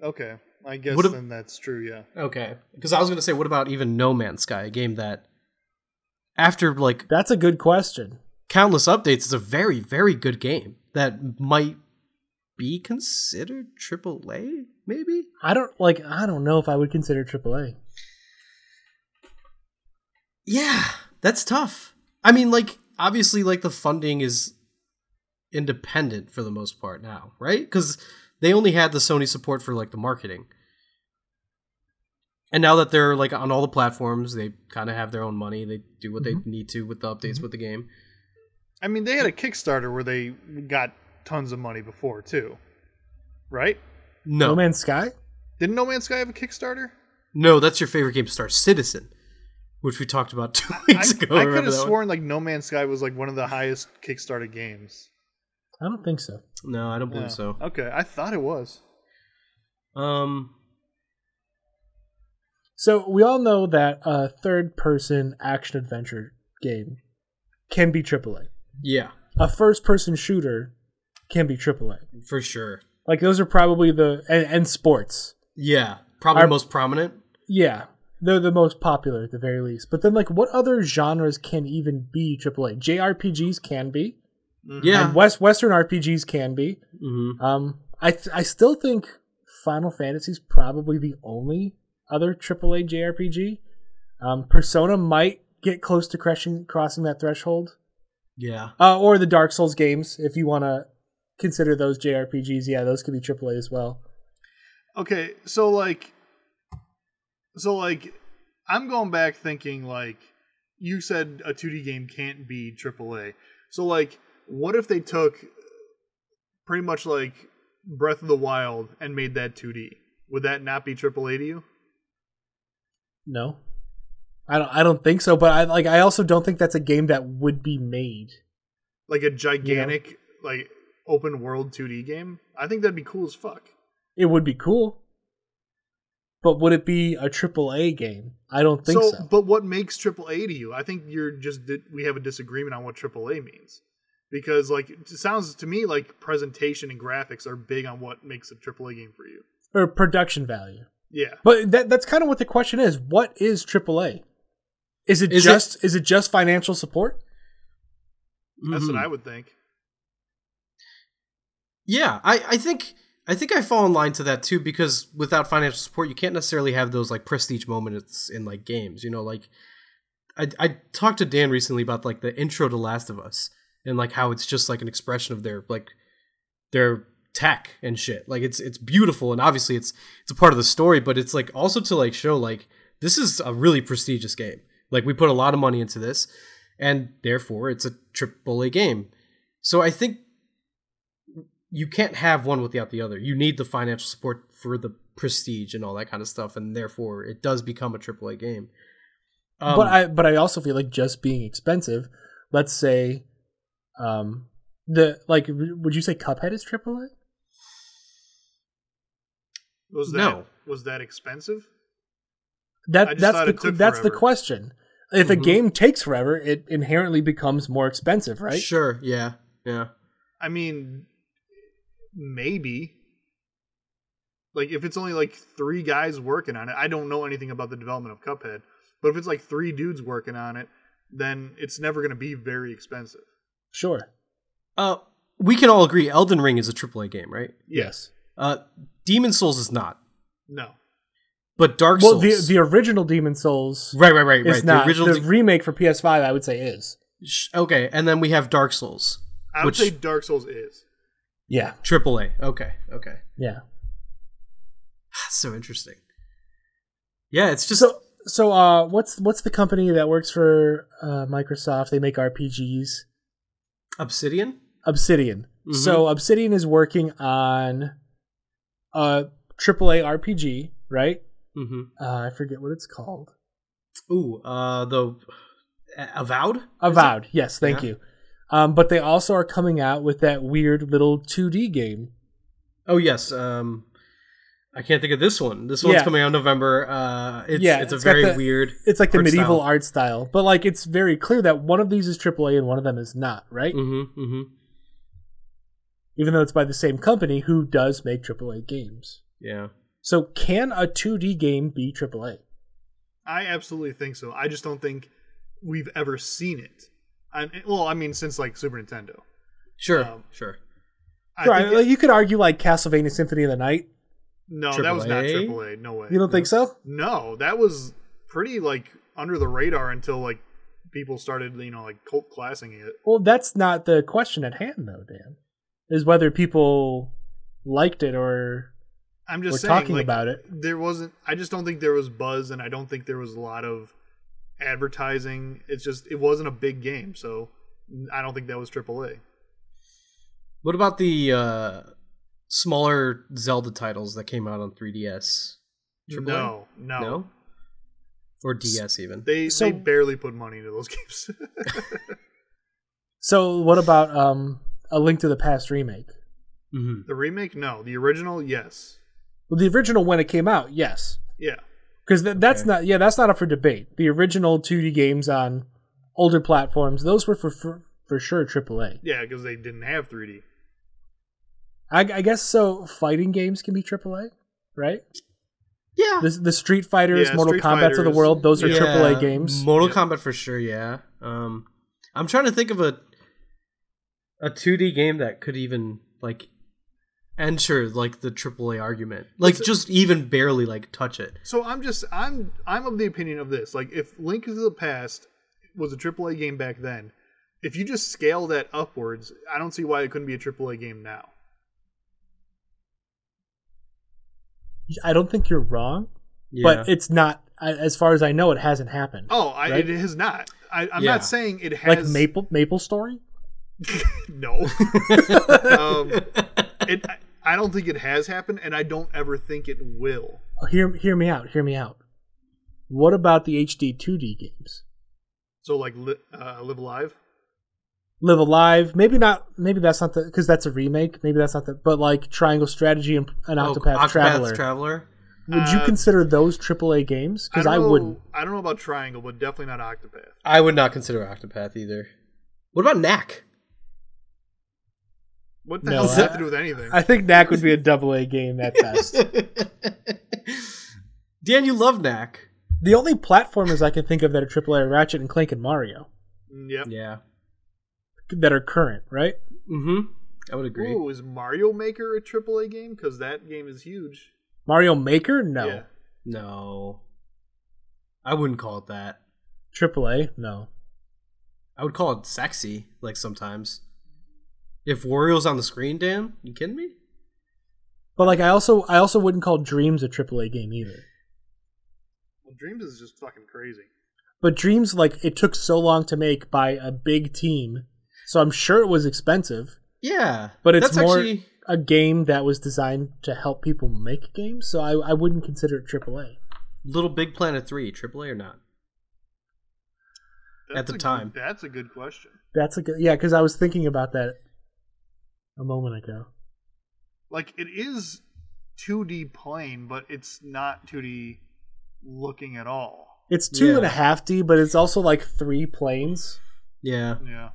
Okay, I guess
What if-
then that's true. Yeah.
Okay. Because I was going to say, what about even No Man's Sky, a game that after like
That's a good question.
countless updates is a very very good game that might be considered AAA maybe
I don't like I don't know if I would consider AAA.
yeah that's tough i mean like obviously like the funding is independent for the most part now right? Because they only had the sony support for like the marketing. And now that they're like on all the platforms they kind of have their own money. They do what they mm-hmm. need to with the updates mm-hmm. with the game.
I mean, they had a Kickstarter where they got tons of money before too, right?
no.
No Man's Sky?
Didn't No Man's Sky have a Kickstarter?
no that's your favorite game star citizen which we talked about two
I,
weeks ago
I could have
that one?
sworn like No Man's Sky was like one of the highest Kickstarter games.
I don't think so.
no i don't believe
Yeah.
so
Okay, I thought it was.
um
So we all know that a third person action adventure game can be AAA.
yeah
A first person shooter can be AAA.
for sure
Like those are probably the and, and sports.
Yeah, probably
Our-
most prominent.
Yeah. They're the most popular at the very least. But then like what other genres can even be AAA? JRPGs can be.
Yeah.
And West Western RPGs can be.
hmm
Um, I th- I still think Final Fantasy's probably the only other AAA JRPG. Um, Persona might get close to crushing, crossing that threshold,
Yeah.
uh, or the Dark Souls games if you want to consider those JRPGs. Yeah, those could be AAA as well.
Okay, so like, so like, I'm going back thinking like, you said a 2D game can't be AAA. So like, what if they took pretty much like Breath of the Wild and made that 2D? Would that not be AAA to you?
No, I don't. I don't think so. But I like. I also don't think that's a game that would be made.
Like a gigantic like open world 2D game? I think that'd be cool as fuck.
It would be cool, but would it be a AAA game? I don't think so.
But what makes AAA to you? I think you're just di- we have a disagreement on what AAA means. Because like it sounds to me like presentation and graphics are big on what makes a AAA game for you.
or production value.
Yeah.
But that that's kind of what the question is. What is AAA? Is it
Is it-
just is it just financial support?
That's
Mhm.
what I would think.
Yeah, I, I think I think I fall in line to that too because without financial support, you can't necessarily have those like prestige moments in like games. You know, like I I talked to Dan recently about like the intro to Last of Us and like how it's just like an expression of their like their tech and shit. Like it's it's beautiful and obviously it's it's a part of the story, but it's like also to like show like this is a really prestigious game. Like we put a lot of money into this, and therefore it's a triple A game. So I think you can't have one without the other. You need the financial support for the prestige and all that kind of stuff, and therefore it does become a AAA game. Um,
but I but I also feel like just being expensive. Let's say, um, the like, would you say Cuphead is AAA?
Was that
No.
was that expensive?
That that's the
it took
that's the question. If a
Mhm.
game takes forever, it inherently becomes more expensive, right?
Sure. Yeah. Yeah.
I mean maybe. Like if it's only like three guys working on it, I don't know anything about the development of Cuphead. But if it's like three dudes working on it, then it's never going to be very expensive.
Sure.
Uh, we can all agree Elden Ring is a AAA game, right?
Yes.
Uh, Demon Souls is not.
No.
But Dark
Well,
Souls.
the the original Demon Souls
right, right, right,
is
right.
not.
the original.
the remake for PS5, I would say, is.
Okay, and then we have Dark Souls.
I would
Which-
say Dark Souls is.
Yeah,
Triple A. Okay, okay.
yeah.
That's so interesting. Yeah, it's just
So, so uh, what's what's the company that works for uh, Microsoft? They make RPGs.
Obsidian.
Obsidian.
Mhm.
So Obsidian is working on a AAA RPG, right?
Mm-hmm.
Uh, I forget what it's called.
Ooh, uh, the Avowed.
Avowed. Yes, thank
Yeah.
you. Um, but they also are coming out with that weird little 2D game.
Oh yes. Um, I can't think of this one. This one's
Yeah.
coming out in November. Uh, it's
Yeah,
it's a very
the-
weird.
It's like the medieval
style.
art style, but like it's very clear that one of these is AAA and one of them is not, right?
Mm-hmm. Mm-hmm.
Even though it's by the same company who does make AAA games.
Yeah.
So can a 2D game be AAA?
I absolutely think so. I just don't think we've ever seen it. I, well, I mean, since like Super Nintendo.
Sure.
Um,
sure.
I
right.
think
like, you could argue like Castlevania Symphony of the Night.
no, that was not
AAA?
AAA. No way.
You don't think so?
No, that was pretty like under the radar until like people started, you know, like cult classing it.
Well, that's not the question at hand, though, Dan. Is whether people liked it or
I'm just
were
saying,
talking
like,
about it.
There wasn't. I just don't think there was buzz, and I don't think there was a lot of advertising. It's just it wasn't a big game, so I don't think that was AAA.
What about the uh, smaller Zelda titles that came out on 3DS? AAA?
No, no,
No. Or DS even.
They
So-
they barely put money into those games.
So, what about um, a Link to the Past remake?
Mm-hmm.
the remake, no. The original, yes.
Well, the original when it came out, yes,
Yeah,
because th- that's
Okay.
not yeah that's not up for debate. The original 2D games on older platforms, those were for for, for sure AAA.
yeah, because they didn't have 3D.
I, I guess so. Fighting games can be AAA, right?
Yeah.
The, the Street Fighters,
Yeah,
Mortal
Street
Kombat of the world, those are
Yeah.
AAA games.
Mortal
Yeah.
Kombat for sure. Yeah. Um, I'm trying to think of a a 2D game that could even like enter like the AAA argument, like just even barely like touch it.
So I'm just I'm I'm of the opinion of this. Like if Link to the Past was a AAA game back then, if you just scale that upwards, I don't see why it couldn't be a AAA game now.
I don't think you're wrong,
Yeah.
but it's not. As far as I know, it hasn't happened.
Oh, I,
Right?
it has not. I, I'm
Yeah.
not saying it has
like Maple Maple Story.
no. um, it I, I don't think it has happened, and I don't ever think it will.
Oh, hear hear me out. Hear me out. What about the HD 2D games?
So like uh, Live Alive.
Live A Live. Maybe not. Maybe that's not the because that's a remake. Maybe that's not the. But like Triangle Strategy and, and
Oh,
Octopath Traveler.
Traveler.
Would you
Uh,
consider those AAA games? Because
don't
I, wouldn't.
I don't know about Triangle, but definitely not Octopath.
I would not consider Octopath either. What about Knack?
What the
No,
hell does that have to do with anything?
I think Knack would be a double A game at best.
Dan, you love Knack.
the only platformers I can think of that are AAA are Ratchet and Clank and Mario
Mm, yep.
Yeah.
that are current, right?
Mm-hmm. I would agree.
Ooh, is Mario Maker a AAA game? Because that game is huge.
Mario Maker, no.
Yeah.
No. I wouldn't call it that.
AAA, no.
I would call it sexy, like sometimes. If Wario's on the screen, Dan, you kidding me?
But like, I also I also wouldn't call Dreams a AAA game either.
Well, Dreams is just fucking crazy.
But Dreams, like, it took so long to make by a big team, so I'm sure it was expensive.
Yeah.
But it's
That's
more
actually
a game that was designed to help people make games, so I, I wouldn't consider it AAA.
Little Big Planet 3, AAA or not?
That's
At the
a good-
time.
that's a good question.
That's a good, yeah, because I was thinking about that a moment ago.
Like it is 2D plane, but it's not 2D looking at all.
It's two and a half D, but it's also like three planes.
Yeah.
Yeah.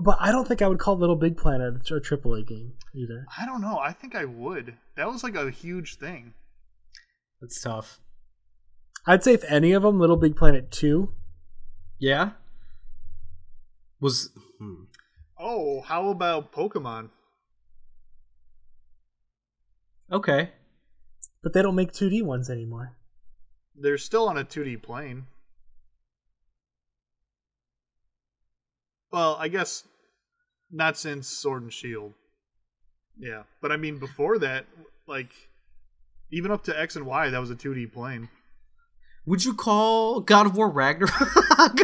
But I don't think I would call Little Big Planet a AAA game either.
I don't know. I think I would. That was like a huge thing.
That's tough.
I'd say if any of them, Little Big Planet two.
Yeah? Was. Hmm.
Oh, how about Pokemon?
Okay.
But they don't make 2D ones anymore.
They're still on a 2D plane. Well, I guess not since Sword and Shield. Yeah, but I mean before that, like even up to X and Y, that was a 2D plane.
Would you call God of War Ragnarok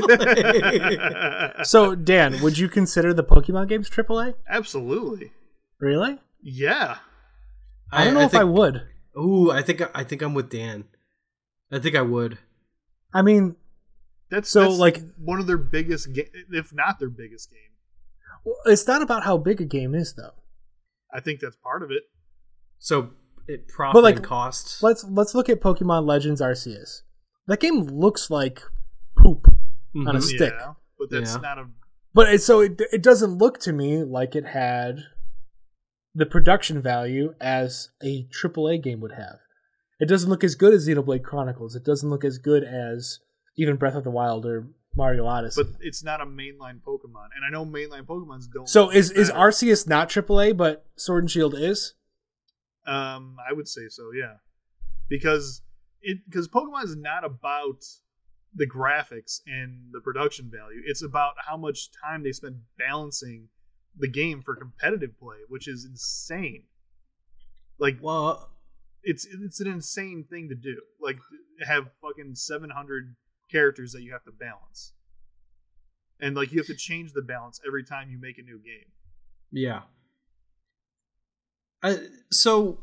AAA?
So, Dan, would you consider the Pokemon games AAA?
Absolutely.
Really?
Yeah.
I don't know if I would.
Ooh, I think I think I'm with Dan. I think I would.
I mean,
That's
So,
that's
like-
one of their biggest, ga- if not their biggest game.
Well, it's not about how big a game is, though.
I think that's part of it.
So it profit
But, like,
and cost.
Let's let's look at Pokemon Legends Arceus. That game looks like poop on a
Mhm.
stick,
Yeah, but that's
Yeah.
not a.
but it, so it it doesn't look to me like it had the production value as a AAA game would have. It doesn't look as good as Xenoblade Chronicles. It doesn't look as good as even Breath of the Wild or Mario Odyssey.
But it's not a mainline Pokemon, and I know mainline Pokemons don't.
so is is. Arceus not AAA, but Sword and Shield is?
Um, I would say so, yeah, because it because Pokemon is not about the graphics and the production value. It's about how much time they spend balancing the game for competitive play, which is insane. Like
well,
it's it's an insane thing to do. Like have fucking seven hundred characters that you have to balance, and like you have to change the balance every time you make a new game.
yeah. I, so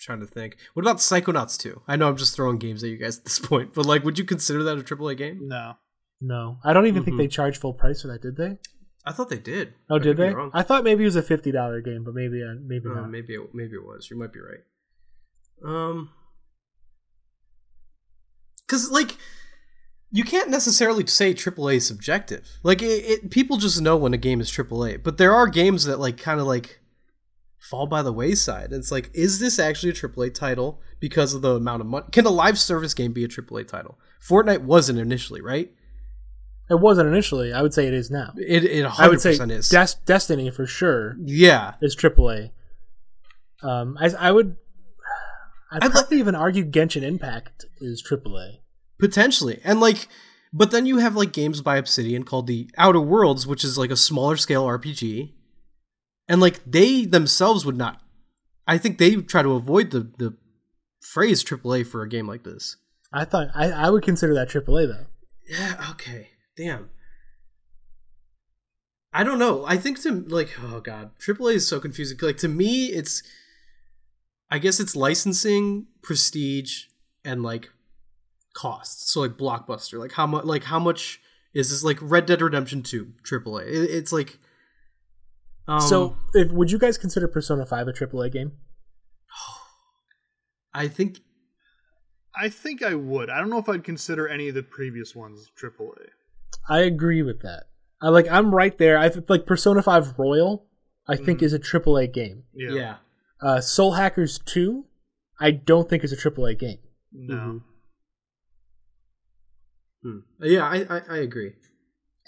trying to think. What about Psychonauts 2? I know I'm just throwing games at you guys at this point, but like would you consider that a AAA game?
No,
No, I don't even think
Mhm.
they charged full price for that. Did they?
I thought they did.
Oh,
I
did they? I thought maybe it was a fifty dollar game, but maybe uh, maybe
Uh,
not.
maybe it, maybe it was. You might be right. Um, because like you can't necessarily say AAA is subjective. Like it, it, people just know when a game is AAA, but there are games that like kind of like fall by the wayside. It's like, is this actually a AAA title because of the amount of money? Can a live service game be a AAA title? Fortnite wasn't initially, right?
It wasn't initially. I would say it is now.
It it
I would say
is.
Des- Destiny for sure
yeah,
is AAA. Um, I, I would. I'd,
I'd
probably even argue Genshin Impact is AAA.
Potentially. And like but then you have like games by Obsidian called the Outer Worlds, which is like a smaller scale RPG. And like they themselves would not I think they try to avoid the the phrase AAA for a game like this.
I thought I, I would consider that AAA though.
Yeah, okay. Damn. I don't know. I think to like oh god, AAA is so confusing. Like to me it's I guess it's licensing, prestige and like cost. So like blockbuster. Like how much like how much is this like Red Dead Redemption 2 AAA? It, it's like um
so, if, would you guys consider Persona Five a AAA game?
I think
I think I would. I don't know if I'd consider any of the previous ones AAA.
I agree with that. I like. I'm right there. I th- like Persona Five Royal. I think
Mhm.
is a AAA game.
Yeah.
yeah.
Uh, Soul Hackers Two. I don't think is a AAA game.
No.
Mhm. Hmm. Yeah, I, I I agree.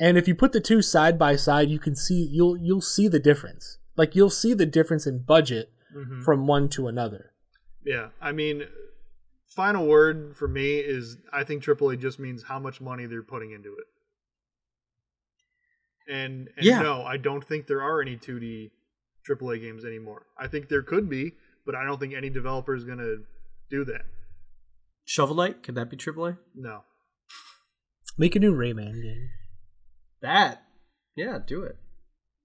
And if you put the two side by side, you can see you'll you'll see the difference. Like you'll see the difference in budget
Mhm.
from one to another.
Yeah. I mean, final word for me is I think AAA just means how much money they're putting into it. And, and
Yeah.
no, I don't think there are any 2D AAA games anymore. I think there could be, but I don't think any developer is going to do that.
Shovel Knight, could that be AAA?
No.
Make a new Rayman game.
That. Yeah, do it.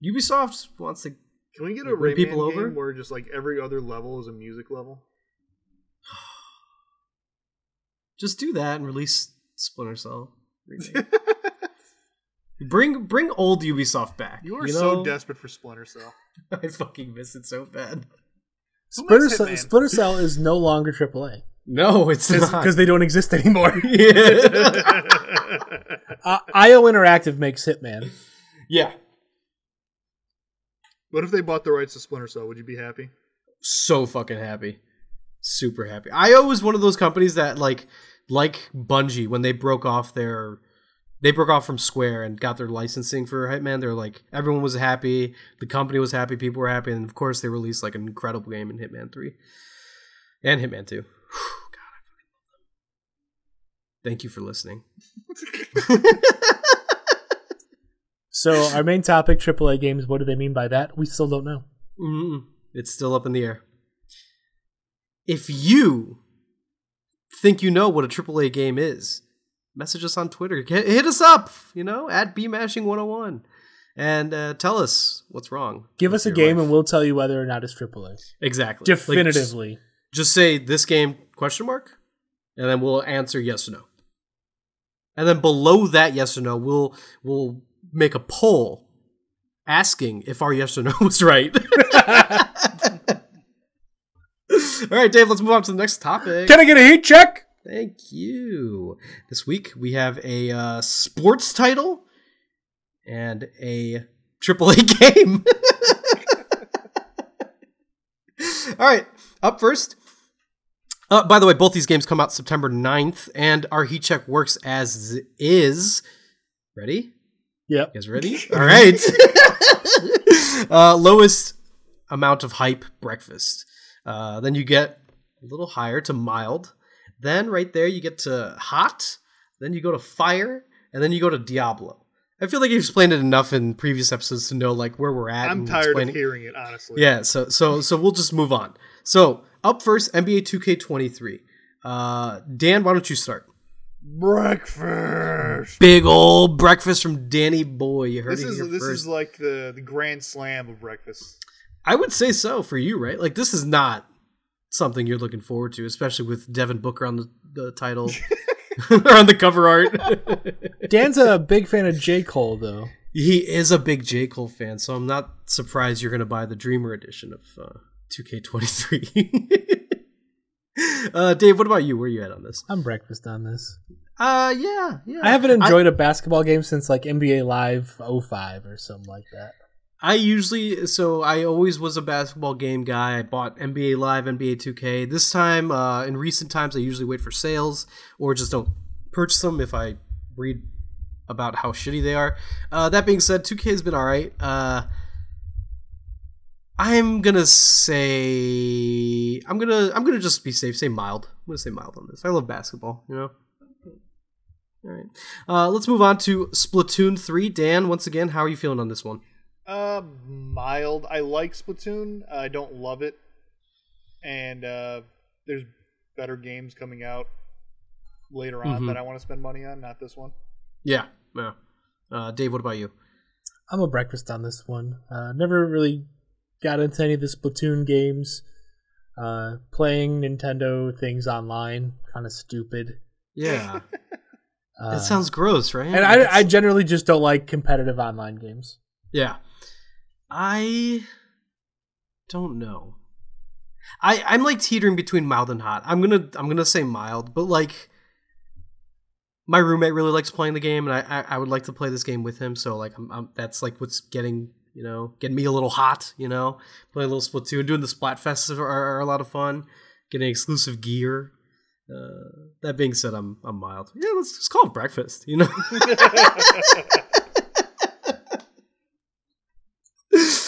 Ubisoft wants to.
Can we get a
Like, win
Rayman
people
game
over?
where just like every other level is a music level?
Just do that and release Splinter Cell. bring bring old Ubisoft back.
You are
know?
so desperate for Splinter Cell.
I fucking miss it so bad.
Splinter Cell, Splinter Cell is no longer AAA
No, it's not.
because they don't exist anymore. uh, IO Interactive makes Hitman.
yeah.
what if they bought the rights to Splinter Cell? Would you be happy?
So fucking happy. Super happy. IO was one of those companies that like like Bungie when they broke off their they broke off from Square and got their licensing for Hitman. They're like everyone was happy, the company was happy, people were happy, and of course they released like an incredible game in Hitman Three. and Hitman 2. God, I fucking love them. Thank you for listening.
So our main topic, AAA games. What do they mean by that? We still don't know.
Mm, it's still up in the air. If you think you know what a AAA game is, message us on Twitter. Get, hit us up, you know, at bmashing101 and uh, tell us what's wrong.
Give us a game
life.
and we'll tell you whether or not it's AAA.
exactly Like, just- say this game question mark, and then we'll answer yes or no. And then below that yes or no, we'll we'll make a poll asking if our yes or no was right. All right, Dave, let's move on to the next topic.
Can I get a heat check?
Thank you. This week we have a uh, sports title and a AAA game. All right, up first. Uh, by the way, both these games come out September 9th, and our heat check works as is. Ready?
Yep.
You guys ready? All right. uh, lowest amount of hype breakfast. Uh, then you get a little higher to mild. Then right there you get to hot. Then you go to fire, and then you go to Diablo. I feel like you've explained it enough in previous episodes to know like where we're at.
I'm tired of hearing it, honestly.
yeah, so so so we'll just move on. So up first, NBA 2K23. Uh, Dan, why don't you start?
Breakfast.
Big old breakfast from Danny Boy. You heard
This
it
is
here
this
first.
is like the the grand slam of breakfast.
I would say so for you, right? Like this is not something you're looking forward to, especially with Devin Booker on the, the title on the cover art.
Dan's a big fan of J. Cole, though.
he is a big J Cole fan, so I'm not surprised you're going to buy the Dreamer edition of uh, 2K23. uh, Dave, what about you? Where are you at on this?
I'm breakfast on this.
Uh, yeah, yeah.
I haven't enjoyed a basketball game since like NBA Live 05 or something like that.
I usually so I always was a basketball game guy. I bought NBA Live, NBA 2K. This time, uh, in recent times, I usually wait for sales or just don't purchase them if I read about how shitty they are. Uh, that being said, 2K has been all right. Uh, I'm gonna say I'm gonna I'm gonna just be safe. Say mild. I'm gonna say mild on this. I love basketball. You know. All right. Uh, let's move on to Splatoon 3. Dan, once again, how are you feeling on this one?
Uh, mild. I like Splatoon. I don't love it, and uh, there's better games coming out later on
Mhm.
that I want to spend money on. Not this one.
Yeah, yeah. Uh, Dave, what about you?
I'm a breakfast on this one. Uh, never really got into any of the Splatoon games. Uh, playing Nintendo things online, kind of stupid.
Yeah,
Uh,
that sounds gross, right?
And I, I generally just don't like competitive online games.
Yeah, I don't know. I I'm like teetering between mild and hot. I'm gonna I'm gonna say mild, but like my roommate really likes playing the game, and I I, I would like to play this game with him. So like I'm, I'm that's like what's getting you know getting me a little hot. You know, playing a little Splatoon, doing the Splatfests are, are a lot of fun. Getting exclusive gear. Uh, that being said, I'm I'm mild. Yeah, let's just call it breakfast. You know.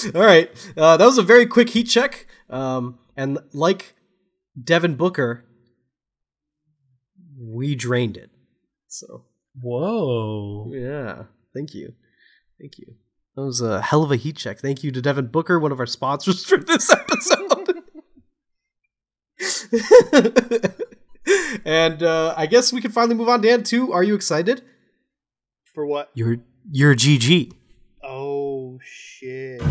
All right, uh, that was a very quick heat check. Um, and like Devin Booker, we drained it. So
Whoa.
yeah, thank you, thank you. That was a hell of a heat check. Thank you to Devin Booker, one of our sponsors for this episode. and uh, I guess we can finally move on. Dan, too. Are you excited?
For what?
You're you're GG.
Oh shit.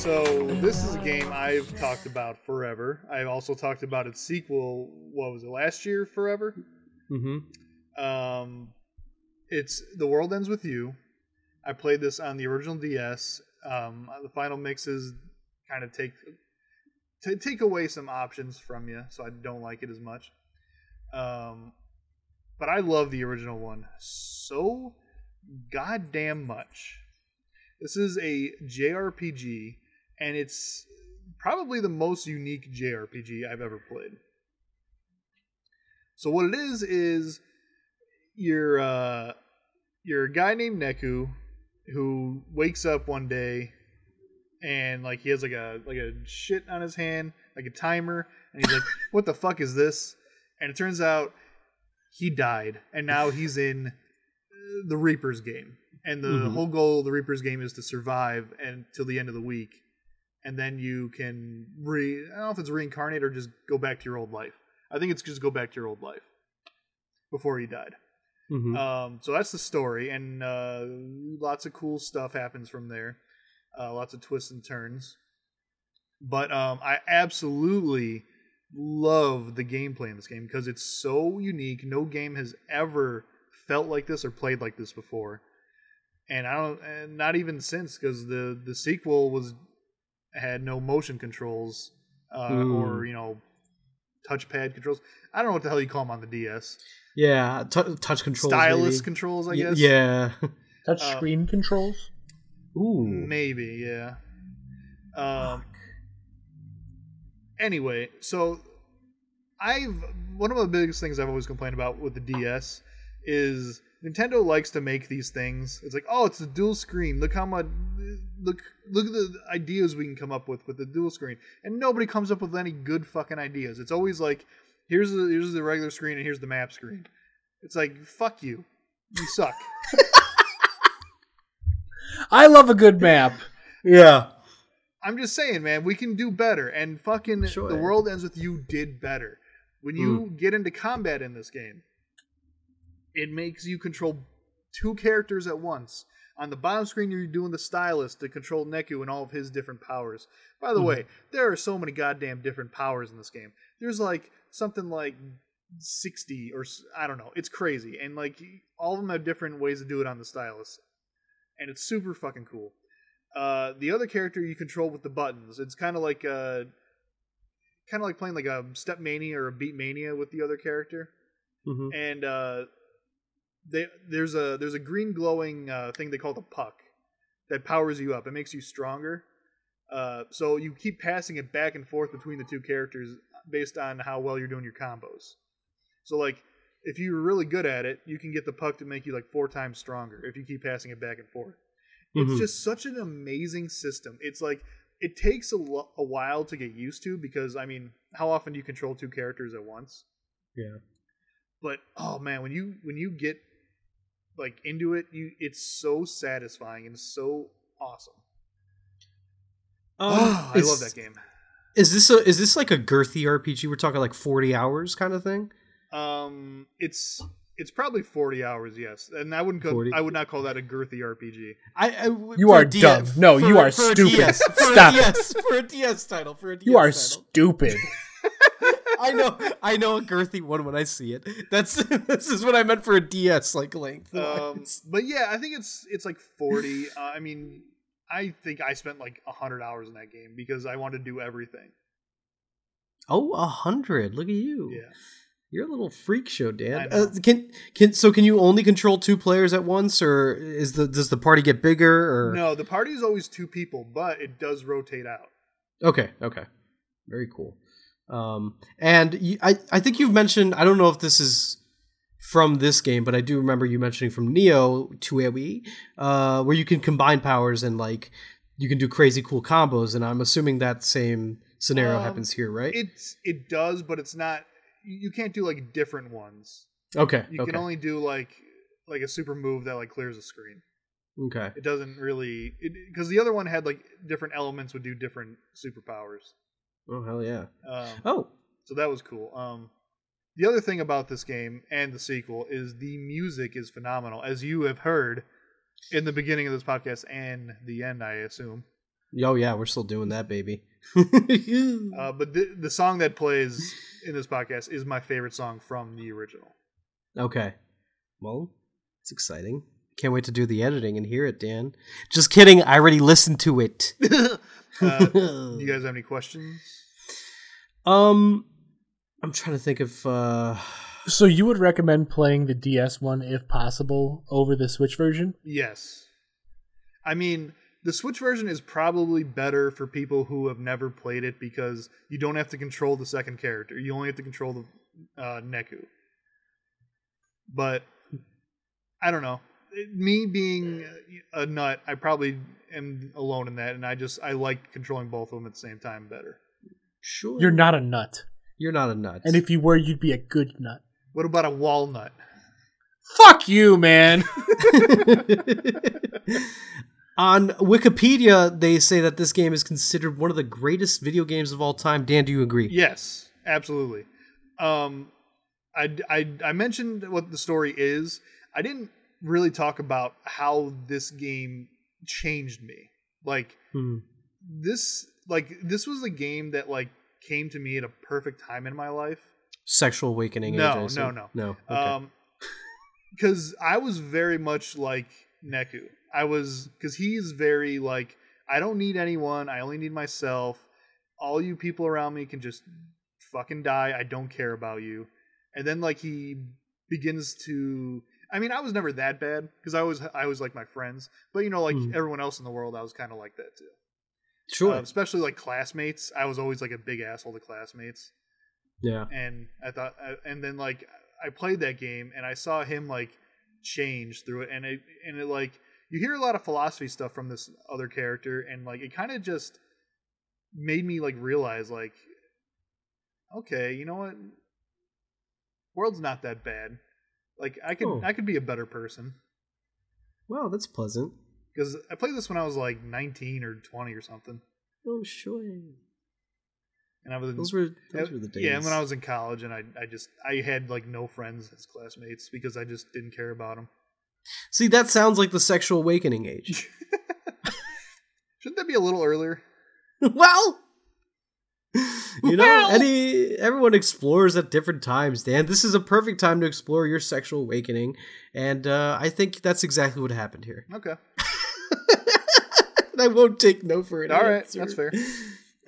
So this is a game I've talked about forever. I've also talked about its sequel, what was it, last year, Forever?
Mm-hmm.
Um, it's The World Ends With You. I played this on the original DS. Um, the final mixes kind of take t- take away some options from you, so I don't like it as much. Um, but I love the original one so goddamn much. This is a JRPG, and it's probably the most unique JRPG I've ever played. So what it is is you're uh, you're a guy named Neku who wakes up one day and like he has like a like a shit on his hand, like a timer, and he's like, "What the fuck is this?" And it turns out he died, and now he's in the Reaper's game, and the
Mhm.
whole goal of the Reaper's game is to survive until the end of the week, and then you can re. I don't know if it's reincarnate or just go back to your old life. I think it's just go back to your old life before he died.
Mhm.
Um, so that's the story, and uh, lots of cool stuff happens from there. Uh, lots of twists and turns. But um, I absolutely love the gameplay in this game because it's so unique. No game has ever felt like this or played like this before, and I don't, and not even since because the the sequel was had no motion controls uh, or you know touchpad controls. I don't know what the hell you call them on the DS.
yeah, t- touch controls.
Stylus
maybe.
controls, I guess.
Yeah.
Touch
Uh,
screen controls.
Ooh.
Maybe, yeah. Um. Anyway, so I've one of the biggest things I've always complained about with the DS is Nintendo likes to make these things. It's like, oh, it's a dual screen. Look how much look look at the ideas we can come up with with the dual screen, and nobody comes up with any good fucking ideas. It's always like, here's the here's the regular screen and here's the map screen. It's like, fuck you, you suck.
I love a good map.
Yeah.
I'm just saying, man, we can do better. And fucking
Sure.
the world ends with you did better. When you mm. get into combat in this game, it makes you control two characters at once. On the bottom screen, you're doing the stylus to control Neku and all of his different powers. By the
Mhm.
way, there are so many goddamn different powers in this game. There's like something like 60 or I don't know. It's crazy. And like all of them have different ways to do it on the stylus. And it's super fucking cool. Uh, the other character you control with the buttons. It's kind of like uh, kind of like playing like a Step Mania or a Beat Mania with the other character.
Mhm.
And uh, they, there's a there's a green glowing uh, thing they call the puck that powers you up. It makes you stronger. Uh, so you keep passing it back and forth between the two characters based on how well you're doing your combos. So like if you're really good at it, you can get the puck to make you like four times stronger if you keep passing it back and forth. It's
Mhm.
just such an amazing system. It's like it takes a, lo- a while to get used to because I mean, how often do you control two characters at once?
Yeah.
But oh man, when you when you get like into it, you it's so satisfying and so awesome.
Um,
I love that game.
Is this a is this like a girthy RPG? We're talking like forty hours kind of thing.
Um, it's it's probably forty hours, yes, and I wouldn't call,
40?
I would not call that a girthy RPG.
I, I
You are
a D-
dumb. No,
for-
you are
for a
stupid.
DS, for
Stop.
a DS, for a DS title. For a DS
You are
title.
stupid.
I know, I know a girthy one when I see it. That's this is what I meant for a DS like length.
Um, but yeah, I think it's it's like forty. Uh, I mean, I think I spent like hundred hours in that game because I wanted to do everything.
oh, a hundred! Look at you.
Yeah.
You're a little freak show, Dan. Uh, can can so can you only control two players at once, or is the does the party get bigger? Or
No, the party is always two people, but it does rotate out.
Okay, okay. Very cool. Um, and you, I, I think you've mentioned, I don't know if this is from this game, but I do remember you mentioning from Neo TWEWY, uh, where you can combine powers and like you can do crazy cool combos. And I'm assuming that same scenario
Um,
happens here, right?
It's it does, but it's not. You can't do like different ones.
okay,
You
okay,
can only do like like a super move that like clears the screen.
okay.
It doesn't really because the other one had like different elements would do different superpowers.
Oh hell yeah!
Um,
Oh,
So that was cool. Um, the other thing about this game and the sequel is the music is phenomenal, as you have heard in the beginning of this podcast and the end, I assume.
oh yeah, we're still doing that, baby.
Uh, but the the song that plays in this podcast is my favorite song from the original.
Okay. Well, it's exciting. Can't wait to do the editing and hear it, Dan. Just kidding. I already listened to it.
uh, you guys have any questions?
um, I'm trying to think of. uh
So you would recommend playing the DS one if possible over the Switch version?
Yes. I mean, the Switch version is probably better for people who have never played it because you don't have to control the second character. You only have to control the uh, Neku. But I don't know. Me being a nut, I probably am alone in that, and I just I like controlling both of them at the same time better.
Sure.
You're not a nut.
You're not a nut.
And if you were, you'd be a good nut.
What about a walnut?
Fuck you, man.
On Wikipedia, they say that this game is considered one of the greatest video games of all time. Dan, do you agree?
Yes, absolutely. Um, I, I I mentioned what the story is. I didn't really talk about how this game changed me. Like
Hmm.
this, like this was a game that like came to me at a perfect time in my life.
Sexual awakening.
No,
assume.
no,
no. Okay.
Um, because I was very much like Neku. I was because he's very like I don't need anyone. I only need myself. All you people around me can just fucking die. I don't care about you. And then like he begins to. I mean, I was never that bad because I was I was like my friends, but you know, like
Hmm.
everyone else in the world, I was kind of like that too.
sure.
Uh, especially like classmates. I was always like a big asshole to classmates
yeah.
and I thought, uh, and then like I played that game and I saw him like change through it, and it and it like you hear a lot of philosophy stuff from this other character, and like it kind of just made me like realize like, okay, you know what, world's not that bad. Like I could
Oh.
I could be a better person
Wow, that's pleasant.
because I played this when I was like 19 or 20 or something,
Oh, sure.
and I was in
Those were those were the days.
Yeah, and when I was in college, and I, I just, I had like no friends as classmates because I just didn't care about them.
See, that sounds like the sexual awakening age.
Shouldn't that be a little earlier?
well, you know,
Well.
any everyone explores at different times. Dan, this is a perfect time to explore your sexual awakening, and uh, I think that's exactly what happened here.
Okay,
I won't take no for an
all right,
answer.
that's fair.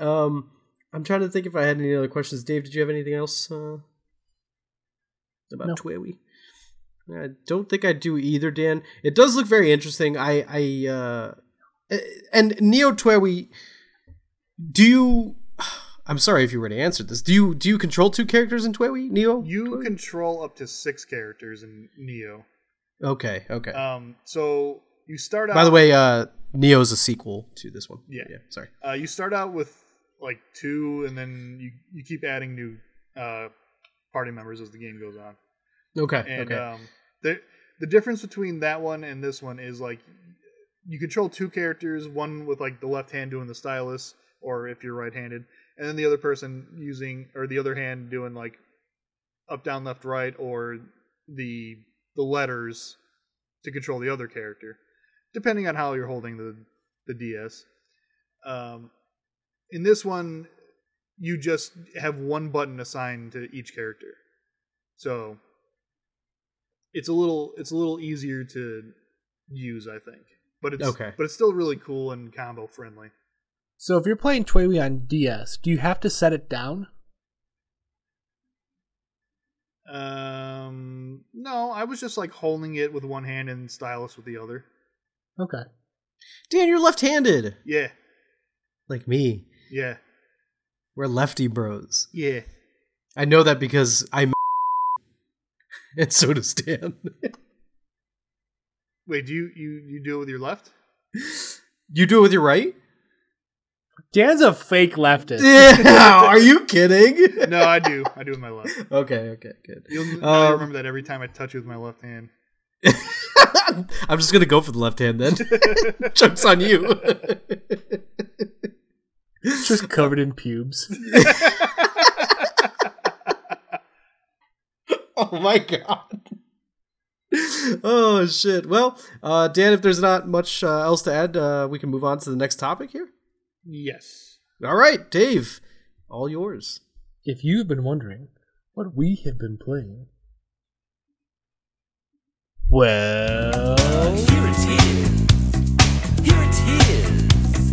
Um, I'm trying to think if I had any other questions. Dave, did you have anything else uh, about
No.
TWEWY? I don't think I do either, Dan. It does look very interesting. I, I, uh, and Neo TWEWY, do you? I'm sorry if you already answered this. Do you do you control two characters in TWEWY? Neo?
You
TWEWY?
control up to six characters in Neo.
Okay, okay.
Um, so you start out.
By the way, uh, Neo's a sequel to this one.
Yeah.
yeah. Sorry.
uh, you start out with like two, and then you you keep adding new uh party members as the game goes on.
Okay.
And
okay.
um, the the difference between that one and this one is like you control two characters, one with like the left hand doing the stylus, or if you're right-handed, and then the other person using or the other hand doing like up, down, left, right, or the the letters to control the other character, depending on how you're holding the the DS. Um, in this one, you just have one button assigned to each character, so it's a little it's a little easier to use, I think. But it's
Okay.
but it's still really cool and combo friendly.
So if you're playing TWEWY on DS, do you have to set it down?
Um, no, I was just like holding it with one hand and stylus with the other.
Okay.
Dan, you're left-handed,
Yeah,
like me.
yeah,
We're lefty bros.
yeah.
I know that because I'm and so does Dan.
Wait, do you you you do it with your left?
you do it with your right?
Dan's a fake leftist.
Yeah, are you kidding?
No, I do. I do with my left.
Okay, okay, good.
You'll
Um,
remember that every time I touch you with my left hand.
I'm just gonna go for the left hand then. Joke's on you.
Just covered in pubes.
oh my god. Oh shit. Well, uh, Dan, if there's not much uh, else to add, uh, we can move on to the next topic here.
Yes.
All right, Dave, all yours.
If you've been wondering what we have been playing, well,
Here it is. Here it is.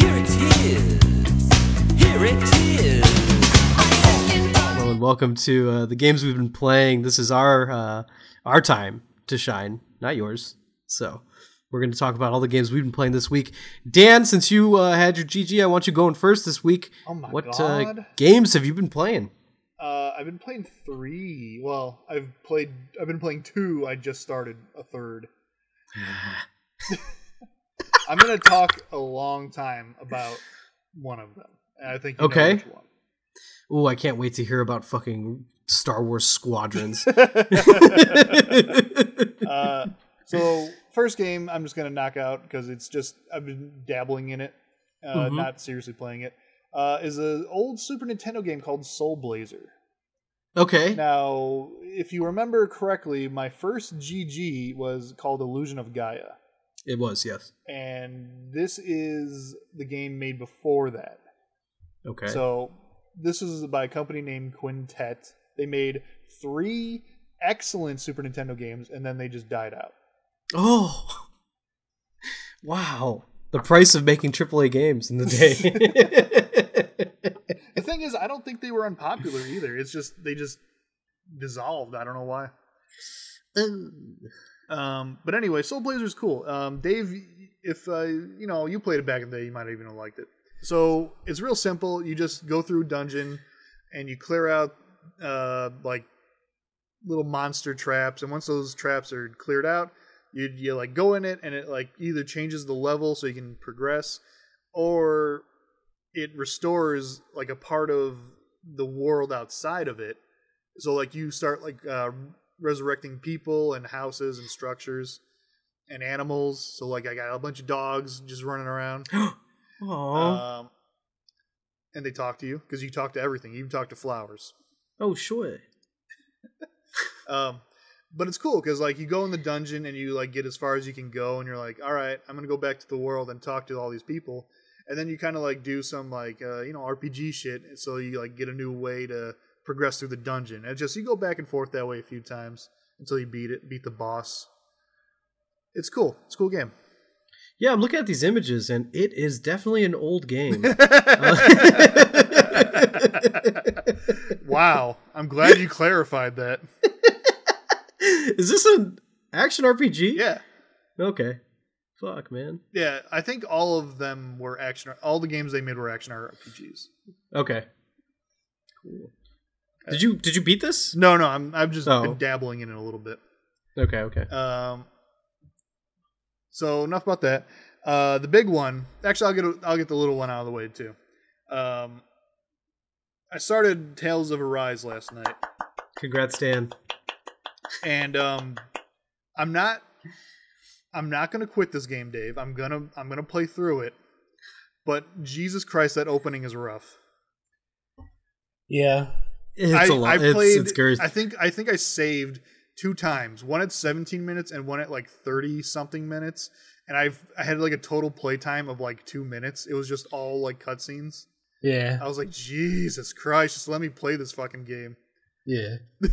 Here it is. Here it is.
Hello and welcome to uh, the games we've been playing. This is our uh, our time to shine, not yours. So we're going to talk about all the games we've been playing this week. Dan, since you uh, had your GG, I want you going first this week.
Oh my
what Uh, games have you been playing?
Uh, I've been playing three. Well, I've played. I've been playing two. I just started a third. I'm gonna talk a long time about one of them. I think you
Okay. Oh, I can't wait to hear about fucking Star Wars squadrons.
uh, so first game I'm just gonna knock out because it's just I've been dabbling in it, uh,
Mhm.
not seriously playing it. Uh, is an old Super Nintendo game called Soul Blazer.
okay.
Now, if you remember correctly, my first GG was called Illusion of Gaia,
It was, yes.
and this is the game made before that.
Okay.
So this is by a company named Quintet. They made three excellent Super Nintendo games, and then they just died out.
Oh. Wow. The price of making AAA games in the day.
The thing is, I don't think they were unpopular either. It's just they just dissolved. I don't know why. Um, but anyway, Soul Blazer's cool. Um, Dave, if uh, you know you played it back in the day, you might even have liked it. So it's real simple. You just go through a dungeon and you clear out uh, like little monster traps, and once those traps are cleared out, you you like go in it, and it like either changes the level so you can progress, or it restores like a part of the world outside of it. So like you start like uh, resurrecting people and houses and structures and animals. So like I got a bunch of dogs just running around. Um, and they talk to you because you talk to everything. You even talk to flowers.
oh, sure.
Um, but it's cool because like you go in the dungeon and you like get as far as you can go, and you're like, all right, I'm gonna go back to the world and talk to all these people. And then you kind of like do some like uh, you know RPG shit, and so you like get a new way to progress through the dungeon. And just you go back and forth that way a few times until you beat it, beat the boss. It's cool. It's a cool game.
Yeah, I'm looking at these images, and it is definitely an old game.
wow, I'm glad you clarified that.
is this an action RPG?
Yeah.
Okay. Fuck, man.
Yeah, I think all of them were action. All the games they made were action RPGs.
Okay. Cool. Did you did you beat this?
No, no, I'm I've just
Oh.
been dabbling in it a little bit.
Okay, okay.
Um, so enough about that. Uh, the big one. Actually, I'll get a, I'll get the little one out of the way too. Um, I started Tales of Arise last night,
Congrats, Dan.
And um, I'm not I'm not gonna quit this game, Dave. I'm gonna I'm gonna play through it. But Jesus Christ, that opening is rough.
Yeah.
It's
I,
a lot.
I played.
it's great.
I think I think I saved two times. One at 17 minutes and one at like 30 something minutes. And I've I had like a total play time of like two minutes. It was just all like cutscenes.
Yeah.
I was like, Jesus Christ, just let me play this fucking game.
Yeah.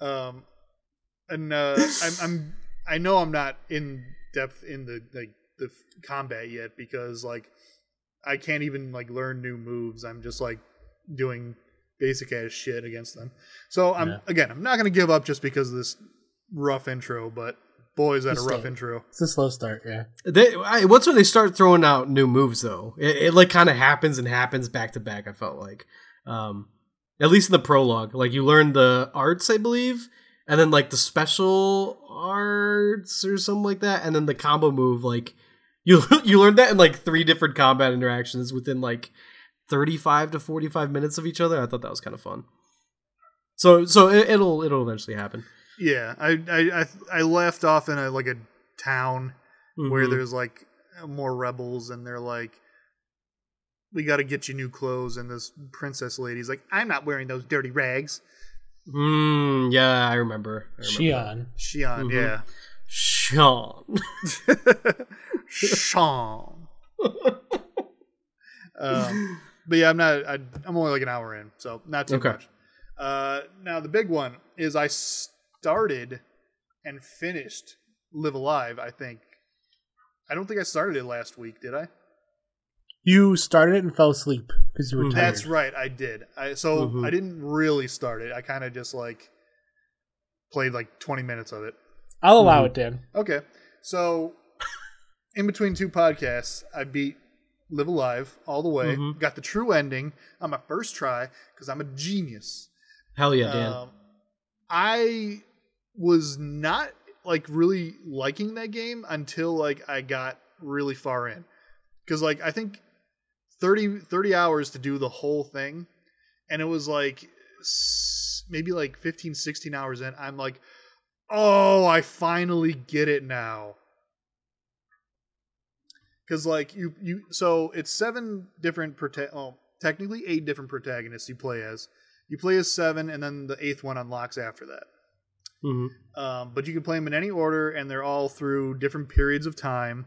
um, and uh, I'm, I'm I know I'm not in depth in the like the combat yet because like I can't even like learn new moves. I'm just like doing basic ass shit against them. So I'm
Yeah.
again, I'm not gonna give up just because of this rough intro. But boy, is that a rough
slow.
intro.
It's a slow start. Yeah.
They, I, once when they start throwing out new moves, though, it, it like kind of happens and happens back to back. I felt like, um, at least in the prologue, like you learn the arts, I believe, and then like the special arts or something like that, and then the combo move. Like you you learn that in like three different combat interactions within like thirty five to forty five minutes of each other. I thought that was kind of fun. So so it, it'll it'll eventually happen.
Yeah, I I I, I left off in a like a town where
Mhm.
there's like more rebels and they're like we got to get you new clothes and this princess lady's like i'm not wearing those dirty rags
Mm, yeah, I remember. I remember.
Shionne.
Shionne,
Mhm.
yeah
Sean.
Sean. um, but yeah i'm not I, i'm only like an hour in so not too
Okay.
much uh, now the big one is i started and finished Live A Live i think i don't think i started it last week did i
You started it and fell asleep because you were
Mhm.
tired.
That's right, I did. I so
Mhm.
I didn't really start it. I kind of just like played like 20 minutes of it.
I'll allow
Mhm.
it, Dan.
Okay. So in between two podcasts, I beat Live A Live all the way.
Mhm.
Got the true ending on my first try because I'm a genius.
Hell yeah, Dan.
Um, I was not like really liking that game until like I got really far in. Cuz like I think 30 30 hours to do the whole thing and it was like maybe like 15 16 hours in I'm like oh, I finally get it now. Cuz like you you so it's seven different prota- oh, technically eight different protagonists you play as. You play as seven and then the eighth one unlocks after that.
Mhm.
Um, but you can play them in any order, and they're all through different periods of time,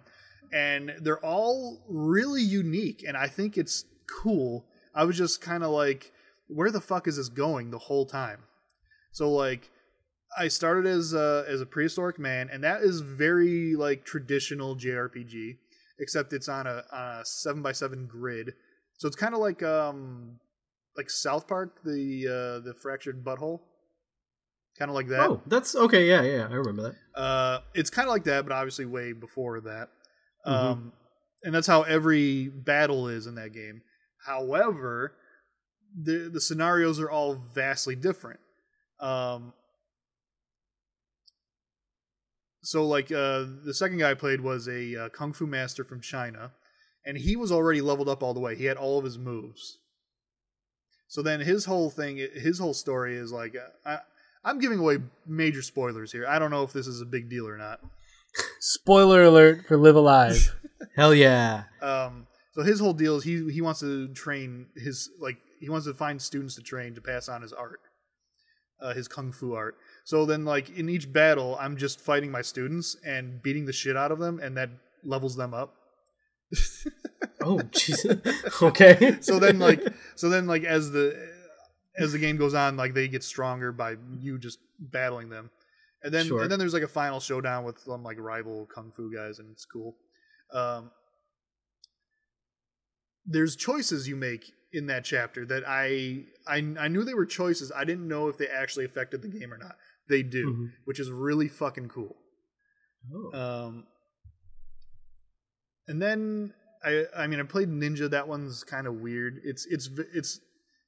and they're all really unique. And I think it's cool. I was just kind of like, where the fuck is this going the whole time? So like, I started as a, as a prehistoric man, and that is very like traditional JRPG, except it's on a, on a seven by seven grid. So it's kind of like um like South Park, the uh, the fractured butthole, kind of like that.
Oh, that's okay. Yeah, yeah, I remember that.
Uh, it's kind of like that, but obviously way before that.
Mhm.
Um, and that's how every battle is in that game. However, the the scenarios are all vastly different. Um, so, like uh, the second guy I played was a uh, kung fu master from China, and he was already leveled up all the way. He had all of his moves. So then his whole thing, his whole story is like, uh, I, I'm giving away major spoilers here. I don't know if this is a big deal or not.
Spoiler alert for Live A Live.
Hell yeah.
Um, so his whole deal is he he wants to train his like he wants to find students to train to pass on his art, uh, his kung fu art. So then like in each battle, I'm just fighting my students and beating the shit out of them, and that levels them up.
Oh, jeez. okay.
so then like so then like as the as the game goes on, like they get stronger by you just battling them. And then
Sure.
and then there's like a final showdown with some like rival kung fu guys and it's cool. Um there's choices you make in that chapter that I I I knew they were choices. I didn't know if they actually affected the game or not. They do,
Mhm.
which is really fucking cool.
Oh.
Um, and then I I mean I played Ninja. That one's kind of weird. It's it's it's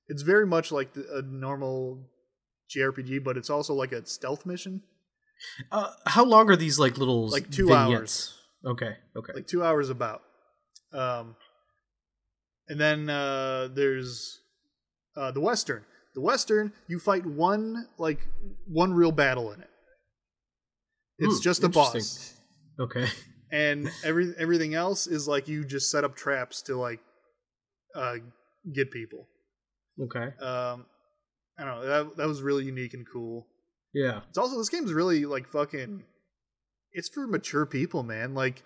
it's very much like the, a normal JRPG, but it's also like a stealth mission.
Uh, how long are these like little
Like two
vignettes? Okay. Okay.
like two hours about. Um, and then uh, there's uh, the Western. The Western, you fight one like one real battle in it. It's
Hmm,
just a boss,
okay.
and every everything else is like you just set up traps to like uh, get people.
Okay.
Um, I don't know. That that was really unique and cool.
Yeah.
It's also this game's really like fucking. It's for mature people, man. Like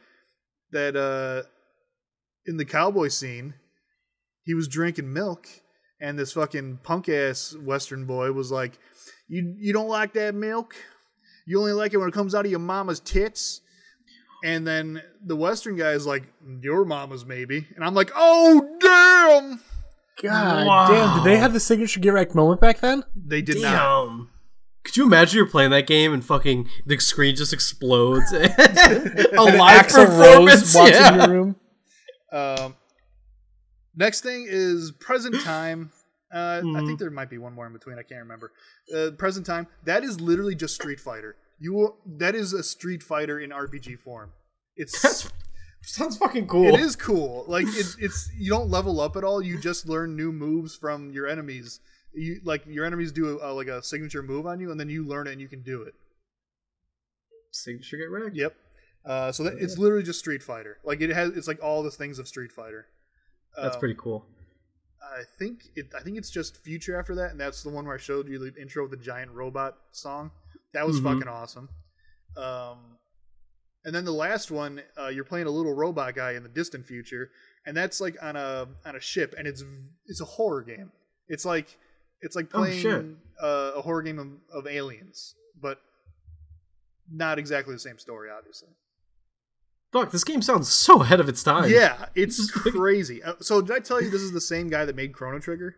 that. uh In the cowboy scene, he was drinking milk, and this fucking punk ass Western boy was like, "You you don't like that milk? You only like it when it comes out of your mama's tits." And then the Western guy is like, "Your mama's maybe," and I'm like, "Oh damn!"
God
Wow.
damn! Did they have the signature get wrecked moment back then?
They did not.
Damn. Could you imagine you're playing that game and fucking the screen just explodes? a live
Axl
performance.
Rose walks
yeah.
in your room.
Um, next thing is present time. Uh, I
Mhm.
think there might be one more in between. I can't remember. Uh, present time. That is literally just Street Fighter. You will, that is a Street Fighter in RPG form. It's
That's sounds fucking cool.
it is cool. Like it, it's you don't level up at all. You just learn new moves from your enemies. You like your enemies do a, like a signature move on you, and then you learn it and you can do it.
Signature get wrecked.
Yep. Uh, so that, it's literally just Street Fighter. Like it has, it's like all the things of Street Fighter.
That's
Um,
pretty cool.
I think it. I think it's just Future after that, and that's the one where I showed you the intro of the giant robot song. That was
Mhm.
fucking awesome. Um, and then the last one, uh, you're playing a little robot guy in the distant future, and that's like on a on a ship, and it's it's a horror game. It's like it's like
Oh,
playing
shit.
uh, a horror game of, of aliens, but not exactly the same story, obviously.
Fuck, this game sounds so ahead of its time.
Yeah, it's crazy. Uh, So did I tell you this is the same guy that made Chrono Trigger?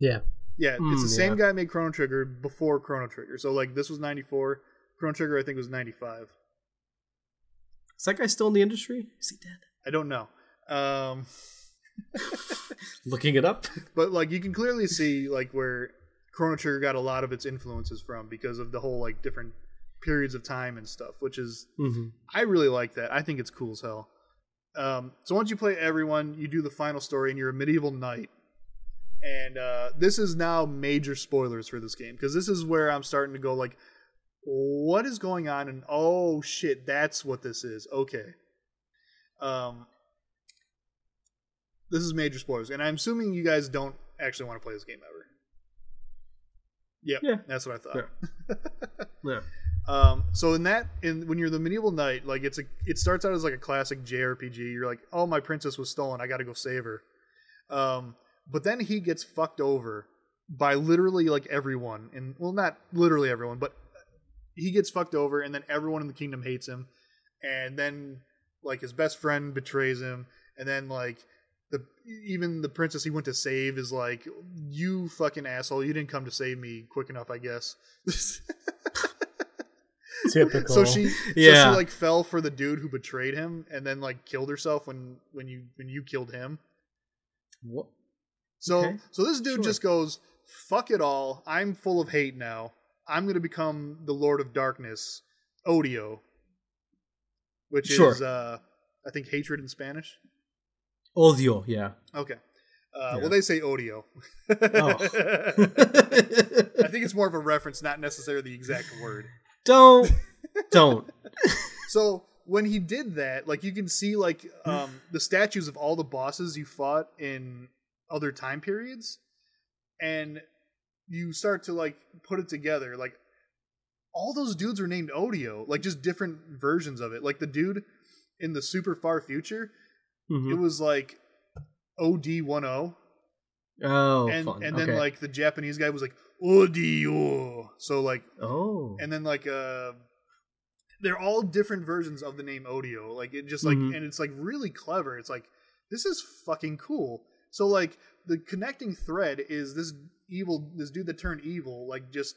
Yeah.
Yeah,
Mm,
it's the same
yeah.
guy made Chrono Trigger before Chrono Trigger. So like this was 94, Chrono Trigger I think was 95.
Is that guy still in the industry? Is he dead?
I don't know. Um
Looking it up.
but like you can clearly see like where Chrono Trigger got a lot of its influences from because of the whole like different periods of time and stuff, which is
hmm
I really like that. I think it's cool as hell. Um, so once you play everyone, you do the final story, and you're a medieval knight. And uh, this is now major spoilers for this game because this is where I'm starting to go like, what is going on? And oh shit, that's what this is. Okay. Um, this is major spoilers, and I'm assuming you guys don't actually want to play this game ever. Yep,
Yeah.
that's what I thought.
Yeah.
Um, so in that, in when you're the medieval knight, like it's a, it starts out as like a classic JRPG. You're like, oh, my princess was stolen. I got to go save her. Um, but then he gets fucked over by literally like everyone, and well, not literally everyone, but he gets fucked over, and then everyone in the kingdom hates him, and then like his best friend betrays him, and then like the even the princess he went to save is like, you fucking asshole, you didn't come to save me quick enough, I guess.
Typical.
So she, so
Yeah.
she like fell for the dude who betrayed him, and then like killed herself when when you when you killed him.
What?
So
Okay.
so this dude
Sure.
just goes, "Fuck it all. I'm full of hate now. I'm gonna become the Lord of Darkness, Odio, which
Sure.
is uh, I think hatred in Spanish.
Odio, yeah.
Okay. Uh,
Yeah.
Well, they say Odio.
Oh.
I think it's more of a reference, not necessarily the exact word.
don't, don't.
So when he did that, like you can see like um, the statues of all the bosses you fought in other time periods, and you start to like put it together. Like all those dudes were named Odio, like just different versions of it. Like the dude in the super far future,
Mhm.
it was like OD10,
Oh,
and
fun.
and then like the Japanese guy was like Odio. So like
oh,
and then like uh they're all different versions of the name Odio. Like it just like
Mhm.
and it's like really clever. It's like this is fucking cool. So like the connecting thread is this evil this dude that turned evil like just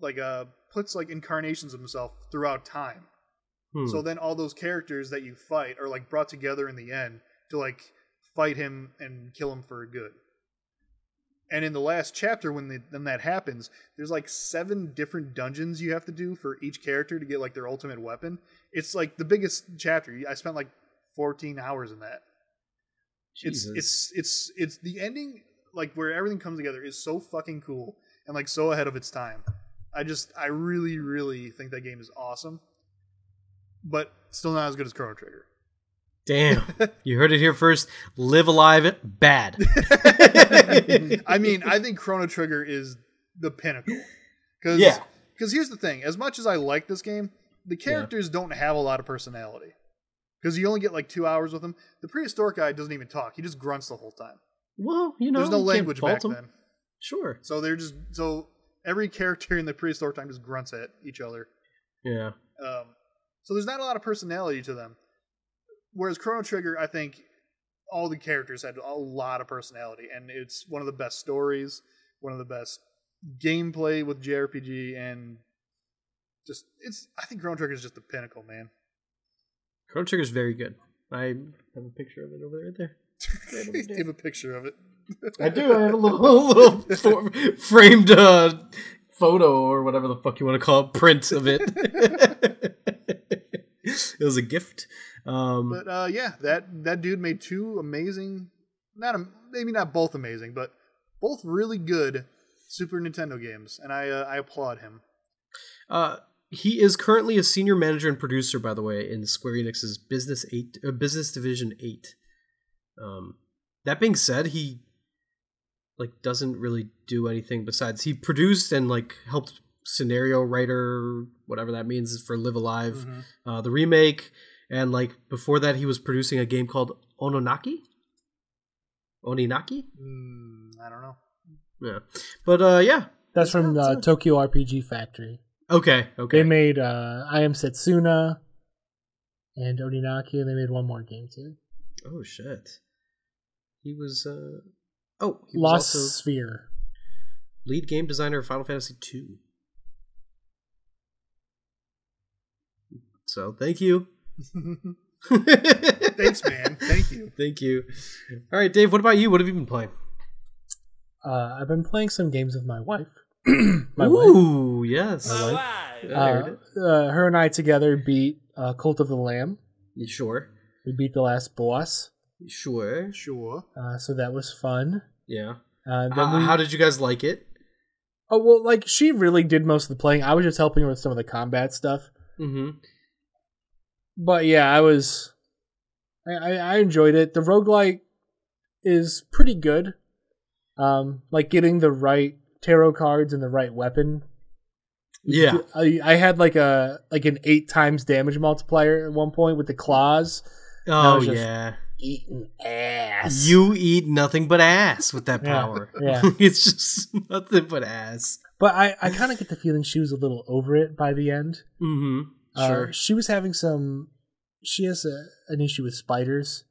like uh puts like incarnations of himself throughout time.
Hmm.
So then all those characters that you fight are like brought together in the end to like fight him and kill him for good. And in the last chapter, when the, when that happens, there's like seven different dungeons you have to do for each character to get like their ultimate weapon. It's like the biggest chapter. I spent like 14 hours in that.
Jesus.
It's it's it's it's the ending like where everything comes together is so fucking cool and like so ahead of its time. I just I really really think that game is awesome, but still not as good as Chrono Trigger.
Damn. you heard it here first. Live A Live, bad.
I mean, I think Chrono Trigger is the pinnacle. Cause,
Yeah.
Because here's the thing: as much as I like this game, the characters don't have a lot of personality. Because you only get like two hours with them. The prehistoric guy doesn't even talk; he just grunts the whole time.
Well, you know,
There's no language back
'em.
then,
Sure.
so they're just so every character in the prehistoric time just grunts at each other.
Yeah.
Um, so there's not a lot of personality to them. Whereas Chrono Trigger, I think all the characters had a lot of personality, and it's one of the best stories, one of the best gameplay with JRPG, and just it's. I think Chrono Trigger is just the pinnacle, man.
Chrono Trigger is very good. I have a picture of it over there. Right there.
Give a picture of it.
I do. I have a little, little framed uh, photo or whatever the fuck you want to call it, print of it. it was a gift. Um,
But uh, yeah, that that dude made two amazing, not am- maybe not both amazing, but both really good Super Nintendo games, and I uh, I applaud him.
uh, he is currently a senior manager and producer, by the way, in Square Enix's Business Eight, uh, Business Division Eight. Um, that being said, he like doesn't really do anything besides he produced and like helped scenario writer, whatever that means, for Live A Live. uh, the remake, and like before that, he was producing a game called Ononaki. Oninaki,
Mm, I don't know.
yeah, but uh, yeah,
That's from uh, Tokyo RPG Factory.
okay, okay,
They made uh, I Am Setsuna and Oninaki, and they made one more game too.
Oh shit, he was uh, oh, he was
Lost
also
Sphere.
lead game designer of Final Fantasy two. So thank you.
Thanks, man. Thank you.
Thank you. All right, Dave. What about you? What have you been playing?
uh, I've been playing some games with my wife. my wife.
Yes.
My wife.
Yeah, I heard
Uh, uh, her and I together beat uh, Cult of the Lamb.
You Sure.
We beat the last boss,
Sure.
Sure.
uh, so that was fun.
Yeah.
Uh, then
How,
we,
how did you guys like it?
oh well, like she really did most of the playing. I was just helping her with some of the combat stuff.
Mm-hmm.
But yeah, I was, I, I, I enjoyed it. The roguelike is pretty good. Um, like getting the right tarot cards and the right weapon.
Yeah.
I, I had like a like an eight times damage multiplier at one point with the claws.
Oh
was just-
yeah.
Eating ass.
You eat nothing but ass with that power.
yeah.
it's just nothing but ass.
But I, I kind of get the feeling she was a little over it by the end.
Mm-hmm.
Uh,
Sure.
she was having some. She has a, an issue with spiders,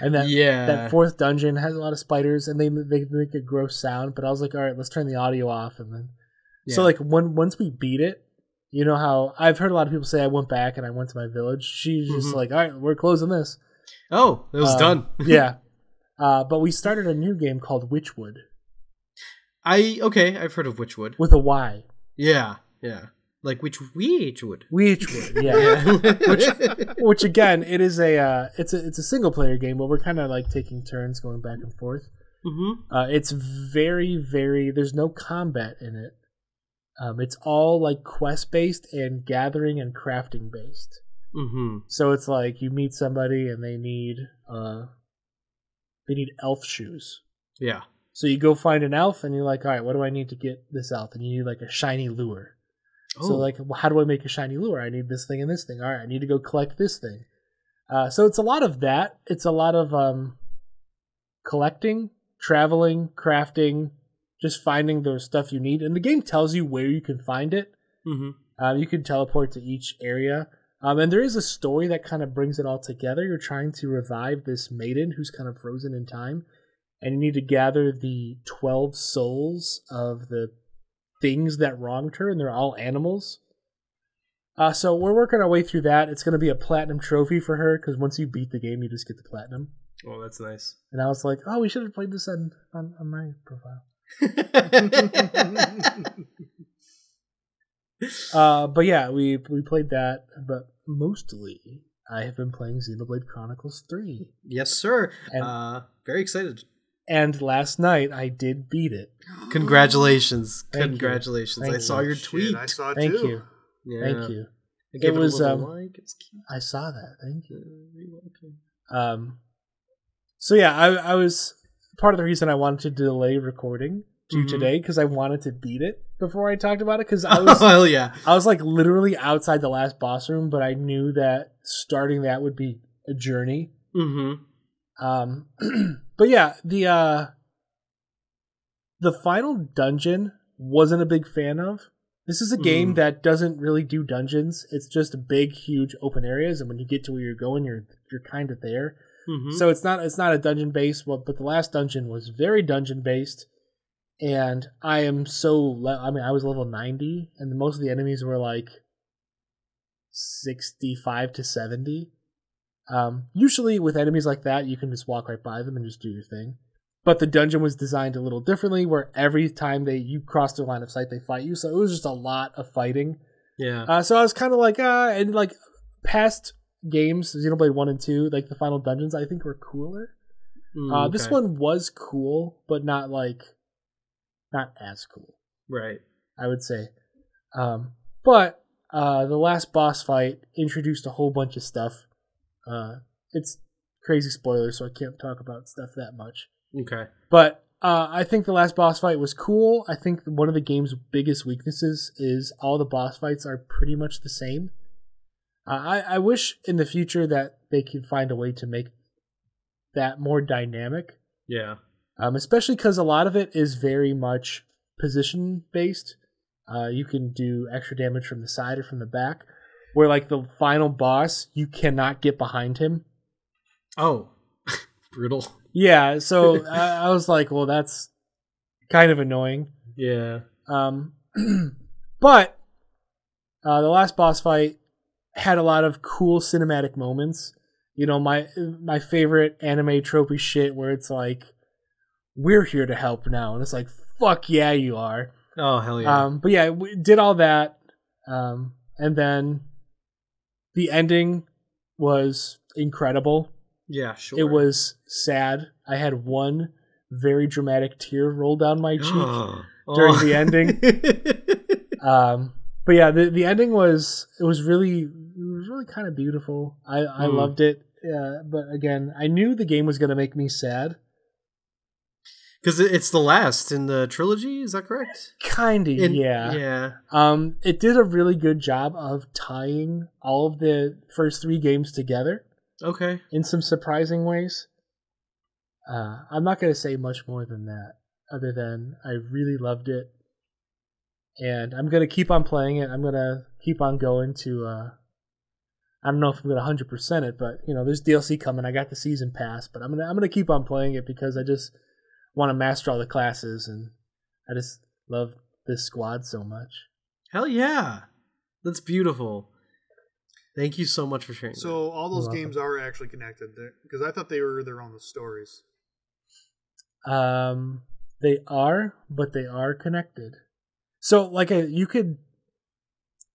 and that
yeah.
that fourth dungeon has a lot of spiders, and they they make a gross sound. But I was like, all right, let's turn the audio off, and then so like when once we beat it, you know how I've heard a lot of people say I went back and I went to my village. She's just
Mhm.
like, all right, we're closing this.
Oh, it was
Um,
done.
yeah, uh, but we started a new game called Wytchwood
I okay. I've heard of Wytchwood.
with a Y.
Yeah. Yeah. Like which Wytchwood.
Wytchwood, yeah.
Yeah.
Which again, it is a uh, it's a it's a single player game, but we're kind of like taking turns going back and forth.
mm-hmm.
Uh, it's very very. There's no combat in it. Um, it's all like quest based and gathering and crafting based.
Mm-hmm.
So it's like you meet somebody and they need uh, they need elf shoes.
Yeah.
So you go find an elf and you're like, all right, what do I need to get this elf? And you need like a shiny lure. So
Oh.
like, well, how do I make a shiny lure? I need this thing and this thing. All right, I need to go collect this thing. Uh, so it's a lot of that. It's a lot of um, collecting, traveling, crafting, just finding the stuff you need. And the game tells you where you can find it.
Mm-hmm.
Uh, you can teleport to each area. Um, and there is a story that kind of brings it all together. You're trying to revive this maiden who's kind of frozen in time. And you need to gather the 12 souls of the things that wronged her, and they're all animals. Uh, so we're working our way through that. It's going to be a platinum trophy for her because once you beat the game, you just get the platinum.
Oh, that's nice.
And I was like, oh, we should have played this on, on, on my profile. Uh, but yeah, we we played that. But mostly, I have been playing Xenoblade Chronicles 3.
yes, sir.
And-
uh, very excited.
And last night, I did beat it.
Congratulations.
Thank.
Congratulations.
Thank
I saw
you.
your
Shit,
tweet.
I saw it
Thank
too.
you.
Yeah.
Thank you.
I gave
It
it,
was,
a little
um,
like. It's cute.
I saw that. Thank you.
Uh, you're welcome.
Um, so yeah, I, I was part of the reason I wanted to delay recording to
Mhm.
today because I wanted to beat it before I talked about it because I was
Oh, yeah.
I was like literally outside the last boss room, but I knew that starting that would be a journey.
Mm-hmm.
Um, but yeah, the uh, the final dungeon wasn't a big fan of. This is a game
Mm.
that doesn't really do dungeons. It's just big, huge open areas, and when you get to where you're going, you're you're kind of there.
Mm-hmm.
So it's not it's not a dungeon based, but but the last dungeon was very dungeon based, and I am so le- I mean I was level ninety, and most of the enemies were like sixty five to seventy. Um, usually with enemies like that, you can just walk right by them and just do your thing. But the dungeon was designed a little differently, where every time they you cross their line of sight, they fight you. So it was just a lot of fighting.
yeah.
Uh, so I was kind of like, ah, and like past games, Xenoblade One and Two, like the final dungeons, I think were cooler.
Mm,
Uh, This one was cool, but not like, not as cool,
Right.
I would say. Um, but uh, the last boss fight introduced a whole bunch of stuff. Uh, it's crazy spoilers, so I can't talk about stuff that much.
Okay.
But uh, I think the last boss fight was cool. I think one of the game's biggest weaknesses is all the boss fights are pretty much the same. Uh, I, I wish in the future that they could find a way to make that more dynamic,
Yeah.
um, especially because a lot of it is very much position based. Uh, you can do extra damage from the side or from the back, where like the final boss, you cannot get behind him.
Oh. Brutal.
Yeah, so I, I was like, well, that's kind of annoying.
Yeah.
Um, but uh, the last boss fight had a lot of cool cinematic moments. You know, my my favorite anime tropey shit where it's like we're here to help now, and it's like fuck yeah, you are.
Oh hell yeah!
Um, but yeah, we did all that, um, and then the ending was incredible.
yeah, sure.
It was sad. I had one very dramatic tear roll down my cheek. during the ending. um, but yeah, the the ending was it was really it was really kind of beautiful. I I
Mm.
loved it. Uh, but again, I knew the game was going to make me sad.
Because it's the last in the trilogy. Is that correct?
Kind of,
In-
yeah.
Yeah.
Um, it did a really good job of tying all of the first three games together
Okay.
in some surprising ways. Uh, I'm not going to say much more than that, other than I really loved it, and I'm going to keep on playing it. I'm going to keep on going to. Uh, I don't know if I'm going to hundred percent it, but you know, there's DLC coming. I got the season pass, but I'm gonna I'm gonna keep on playing it because I just want to master all the classes, and I just love this squad so much.
Hell yeah. That's beautiful. Thank you so much for sharing. that.
So all those games are actually connected because I thought they were their own stories.
Um, they are, but they are connected. So, like, a, you could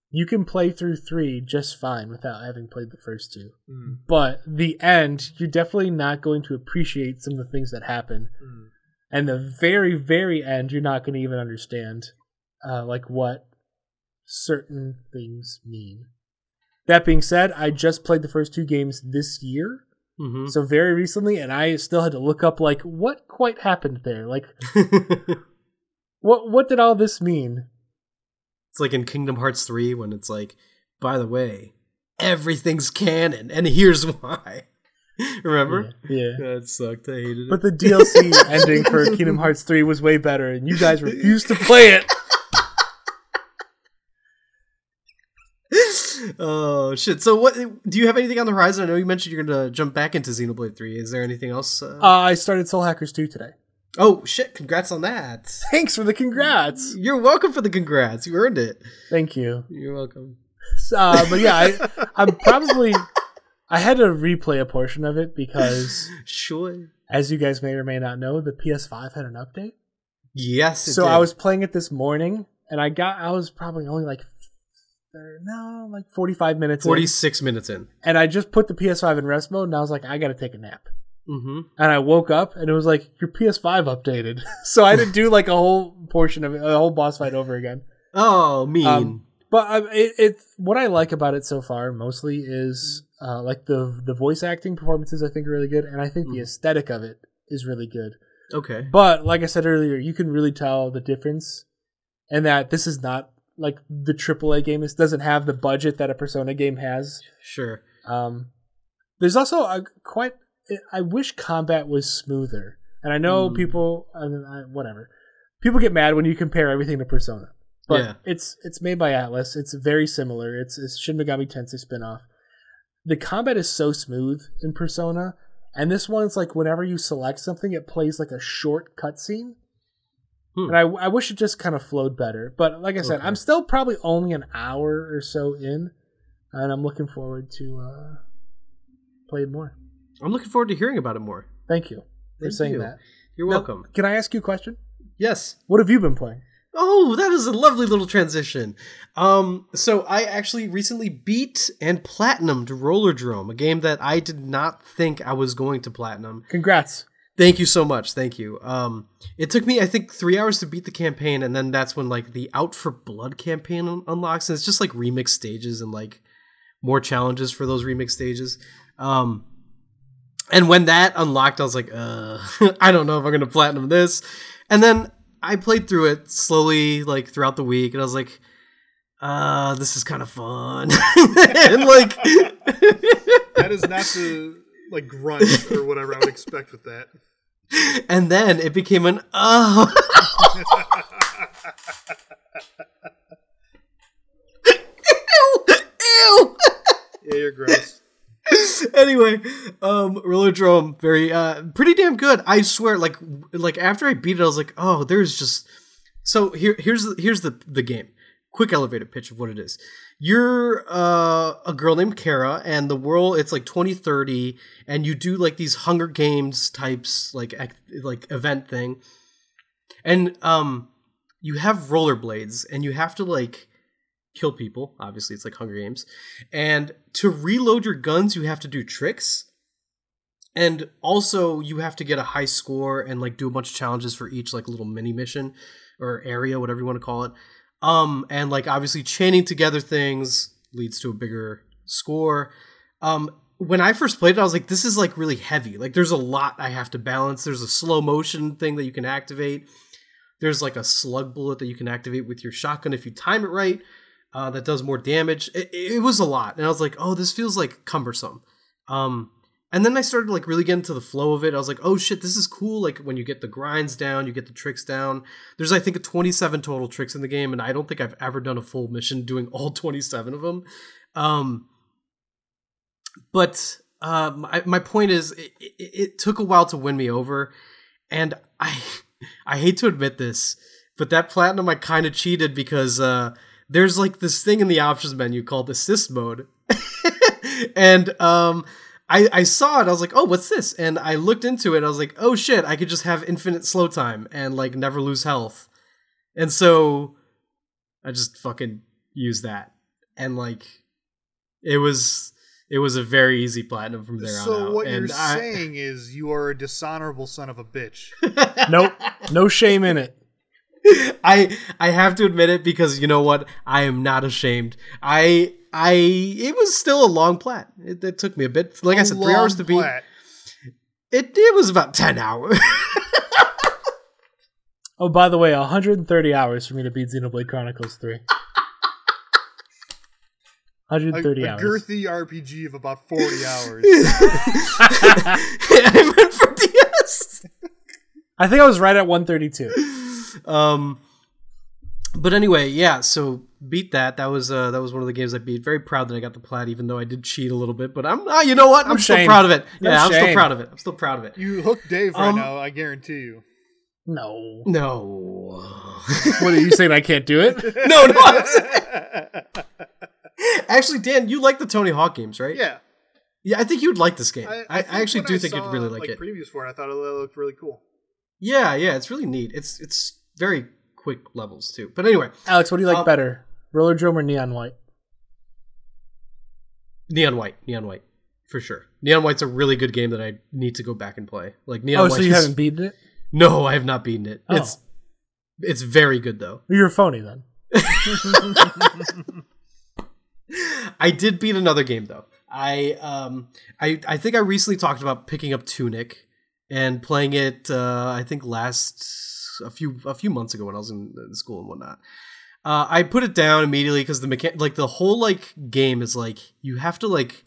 you can play through three just fine without having played the first two.
Mm,
But the end, you're definitely not going to appreciate some of the things that happen.
mm.
And the very, very end, you're not going to even understand, uh, like what certain things mean. That being said, I just played the first two games this year,
Mhm.
so very recently, and I still had to look up like what quite happened there. Like, what what did all this mean?
it's like in Kingdom Hearts 3 when it's like, by the way, everything's canon, and here's why. Remember?
Yeah.
That sucked. I hated it.
But the DLC ending for Kingdom Hearts 3 was way better, and you guys refused to play it.
oh shit! So what? Do you have anything on the horizon? I know you mentioned you're gonna jump back into Xenoblade Three. Is there anything else? Uh...
Uh, I started Soul Hackers 2 today.
Oh shit! Congrats on that.
Thanks for the congrats.
You're welcome for the congrats. You earned it.
Thank you.
You're welcome.
Uh, but yeah, I, I'm probably. I had to replay a portion of it because,
Sure.
as you guys may or may not know, the PS5 had an update.
Yes. it
so
did.
I was playing it this morning, and I got. I was probably only like, no, like 45 minutes. in,
46 minutes in.
and I just put the PS5 in rest mode, and I was like, I got to take a nap.
Mm-hmm.
and I woke up and it was like your PS5 updated. so I didn't do like a whole portion of it, a whole boss fight over again.
Oh, mean.
Um, But I, it, it what I like about it so far mostly is uh, like the the voice acting performances. I think are really good, and I think the
Mhm.
aesthetic of it is really good.
okay.
But like I said earlier, you can really tell the difference, and that this is not like the AAA game. This doesn't have the budget that a Persona game has.
Sure.
Um, there's also a quite. I wish combat was smoother, and I know
Mm.
people. I mean, I, whatever. People get mad when you compare everything to Persona, but
Yeah.
it's it's made by Atlus. It's very similar. It's it's Shin Megami Tensei spinoff. The combat is so smooth in Persona, and this one's like whenever you select something, it plays like a short cutscene.
Hmm.
And I, I wish it just kind of flowed better. But like I said,
Okay.
I'm still probably only an hour or so in, and I'm looking forward to uh, playing more.
I'm looking forward to hearing about it more.
Thank you for
Thank
saying
you.
that.
You're
Now,
welcome.
can I ask you a question?
Yes.
What have you been playing?
Oh, that is a lovely little transition. Um, so I actually recently beat and platinumed Rollerdrome, a game that I did not think I was going to platinum.
Congrats.
Thank you so much. Thank you. Um, it took me, I think, three hours to beat the campaign, and then that's when like the Out for Blood campaign un- unlocks, and it's just like remix stages and like more challenges for those remix stages. Um, and when that unlocked, I was like, uh, I don't know if I'm gonna platinum this. And then I played through it slowly, like throughout the week, and I was like, uh, this is kind of fun. and like,
That is not the like grunt or whatever I would expect with that.
and then it became an oh. ew, ew.
Yeah, you're gross.
anyway, um, Rollerdrome, very, uh, pretty damn good. I swear, like, like after I beat it, I was like, oh, there's just. So here, here's the, here's the the game. quick elevator pitch of what it is. You're uh, a girl named Kara, and the world it's like 2030, and you do like these Hunger Games types like ac- like event thing, and um, you have rollerblades, and you have to like kill people. Obviously, it's like Hunger Games, and to reload your guns, you have to do tricks. And also, you have to get a high score and like do a bunch of challenges for each like little mini mission or area, whatever you want to call it. Um, and like obviously chaining together things leads to a bigger score. Um, when I first played it, I was like, this is like really heavy. Like there's a lot I have to balance. There's a slow motion thing that you can activate. There's like a slug bullet that you can activate with your shotgun if you time it right. Uh, that does more damage. It, it was a lot, and I was like, oh, this feels like cumbersome. Um, and then I started like really getting to the flow of it. I was like, oh shit, this is cool. Like when you get the grinds down, you get the tricks down. There's I think a 27 total tricks in the game, and I don't think I've ever done a full mission doing all 27 of them. Um, but uh, my my point is, it, it, it took a while to win me over, and I I hate to admit this, but that platinum I kind of cheated because uh, there's like this thing in the options menu called assist mode, and um. I, I saw it. I was like, "Oh, what's this?" And I looked into it. I was like, "Oh shit! I could just have infinite slow time and like never lose health." And so I just fucking used that, and like it was it was a very easy platinum from there on out.
So what
and
you're
I-
saying is you are a dishonorable son of a bitch.
Nope, no shame in it.
I I have to admit it because you know what? I am not ashamed. I I it was still a long plat. It, it took me a bit. Like I
A
said, three hours
long
to beat. It it was about ten hours.
Oh, by the way, 130 hours for me to beat Xenoblade Chronicles 3.
A,
130
a
hours.
girthy RPG of about 40 hours.
I meant for DS.
I think I was right at 132.
Um, but anyway, yeah. So beat that. That was uh that was one of the games I beat. Very proud that I got the plat, even though I did cheat a little bit. But I'm uh, you know what? I'm still proud of it.
No
yeah, I'm still proud of it. I'm still proud of it.
You hooked Dave right
Um,
now, I guarantee you.
No.
No.
What are you saying? I can't do it?
no, no. Actually, Dan, you like the Tony Hawk games, right?
yeah.
Yeah, I think you would like this game. I, I,
think
actually
when
do think
saw,
you'd really like, it.
Previews for it, I thought it looked really cool.
Yeah, yeah, it's really neat. It's it's very quick levels too. But anyway,
Alex, what do you like
Um,
better? Rollerdrome or Neon White?
Neon White, Neon White, for sure. Neon White's a really good game that I need to go back and play. Like Neon
Oh,
White.
so you
is-
haven't beaten it?
No, I have not beaten it.
Oh.
It's it's very good though.
You're phony then.
I did beat another game though. I um I I think I recently talked about picking up Tunic and playing it. Uh, I think last a few a few months ago when I was in, in school and whatnot. Uh, I put it down immediately because the mechan- like the whole like game is like you have to like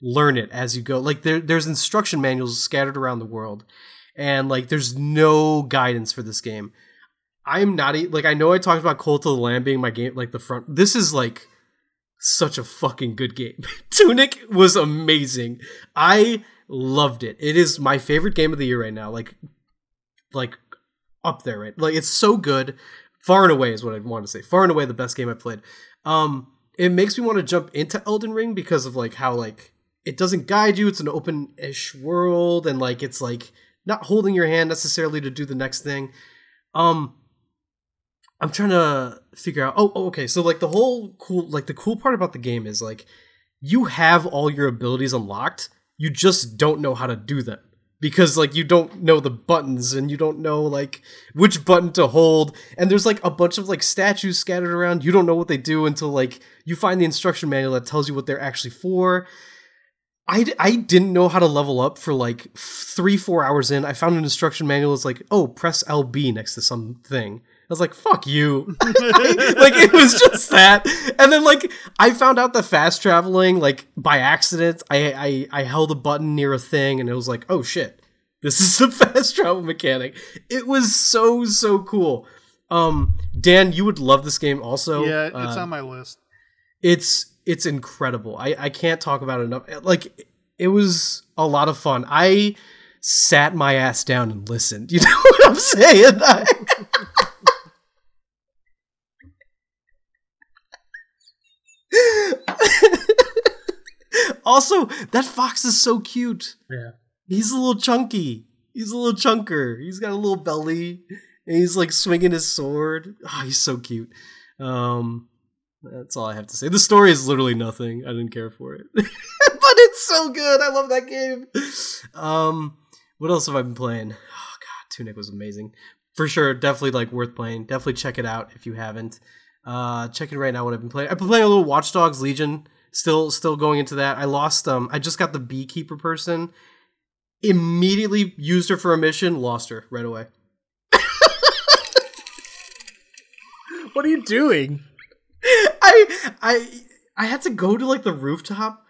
learn it as you go. Like there there's instruction manuals scattered around the world, and like there's no guidance for this game. I'm not like I know I talked about Cult of the Lamb being my game like the front. This is like such a fucking good game. Tunic was amazing. I loved it. It is my favorite game of the year right now. Like like up there, right? Like it's so good. Far and away is what I want to say. Far and away the best game I played. Um it makes me want to jump into Elden Ring because of like how like it doesn't guide you. It's an open-ish world and like it's like not holding your hand necessarily to do the next thing. Um I'm trying to figure out. Oh, oh, okay. So like the whole cool, like the cool part about the game is like you have all your abilities unlocked. You just don't know how to do them because like you don't know the buttons and you don't know like which button to hold. And there's like a bunch of like statues scattered around. You don't know what they do until like you find the instruction manual that tells you what they're actually for. I, d- I didn't know how to level up for like three, four hours in. I found an instruction manual that's like, oh, press LB next to something. I was like, fuck you. like, it was just that. And then, like, I found out the fast traveling, like, by accident. I, I, I held a button near a thing and it was like, oh shit, this is the fast travel mechanic. It was so, so cool. Um, Dan, you would love this game also.
yeah, it's
Uh,
on my list.
it's it's incredible. I I can't talk about it enough. Like it was a lot of fun. I sat my ass down and listened. You know what I'm saying? I- also, that fox is so cute.
Yeah.
He's a little chunky. He's a little chunker. He's got a little belly. And he's like swinging his sword. Oh, he's so cute. Um, that's all I have to say. The story is literally nothing. I didn't care for it, but it's so good. I love that game. Um, what else have I been playing? Oh god, Tunic was amazing for sure. Definitely like worth playing. Definitely check it out if you haven't. Uh, checking right now what I've been playing. I've been playing a little Watch Dogs Legion. Still, still going into that. I lost. Um, I just got the beekeeper person. Immediately used her for a mission. Lost her right away.
What are you doing?
I I I had to go to like the rooftop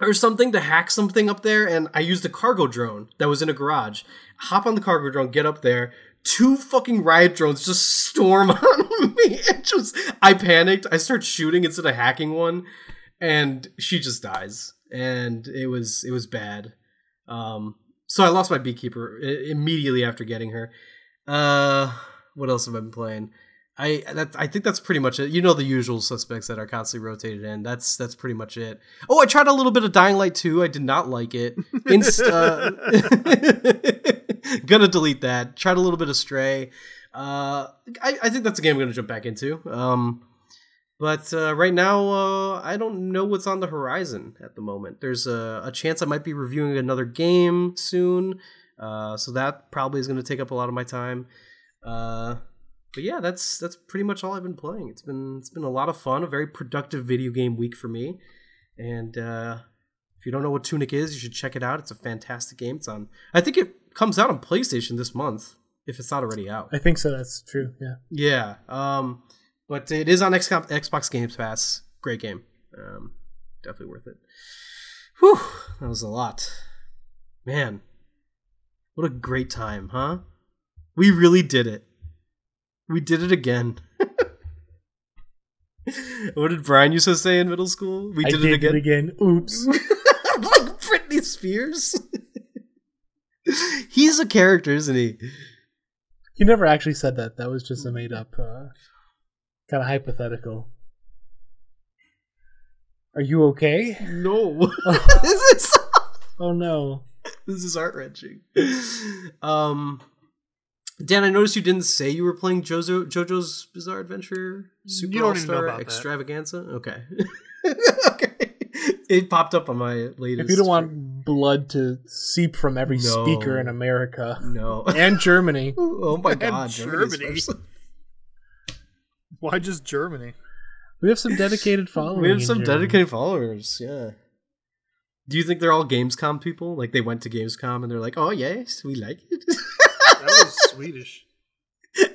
or something to hack something up there, and I used a cargo drone that was in a garage. Hop on the cargo drone, get up there. Two fucking riot drones just storm on me. It just I panicked. I start shooting instead of hacking one, and she just dies. And it was it was bad. Um, so I lost my beekeeper immediately after getting her. Uh, what else have I been playing? I that I think that's pretty much it. You know the usual suspects that are constantly rotated in. That's that's pretty much it. Oh, I tried a little bit of Dying Light 2. I did not like it. Inst- uh, gonna delete that. Tried a little bit of Stray. Uh, I, I think that's a game I'm gonna jump back into. Um, but uh, right now, uh, I don't know what's on the horizon at the moment. There's a, a chance I might be reviewing another game soon. Uh, so that probably is going to take up a lot of my time. Uh, but yeah, that's that's pretty much all I've been playing. It's been it's been a lot of fun, a very productive video game week for me. And uh, if you don't know what Tunic is, you should check it out. It's a fantastic game. It's on. I think it comes out on PlayStation this month if it's not already out.
I think so. That's true. Yeah.
Yeah. Um, but it is on Xcom- Xbox Games Pass. Great game. Um, definitely worth it. Whew, that was a lot. Man, what a great time, huh? We really did it. We did it again. what did Brian used to say in middle school? We did,
did
it again.
it again. Oops.
like Britney Spears. He's a character, isn't he?
He never actually said that. That was just a made up, uh, kind of hypothetical. Are you okay?
No. this is
Oh no.
this is heart wrenching. Um, Dan, I noticed you didn't say you were playing Jojo JoJo's Bizarre Adventure Super
You don't even know
All-Star
that.
Extravaganza. Okay, okay. It popped up on my latest.
If you don't want blood to seep from every
No.
speaker in America
no.
and Germany,
oh my god, Germany's
Germany. Why just Germany?
we have some dedicated followers.
We have some dedicated followers. Yeah. Do you think they're all Gamescom people? Like they went to Gamescom and they're like, "Oh yes, we like it."
That was Swedish.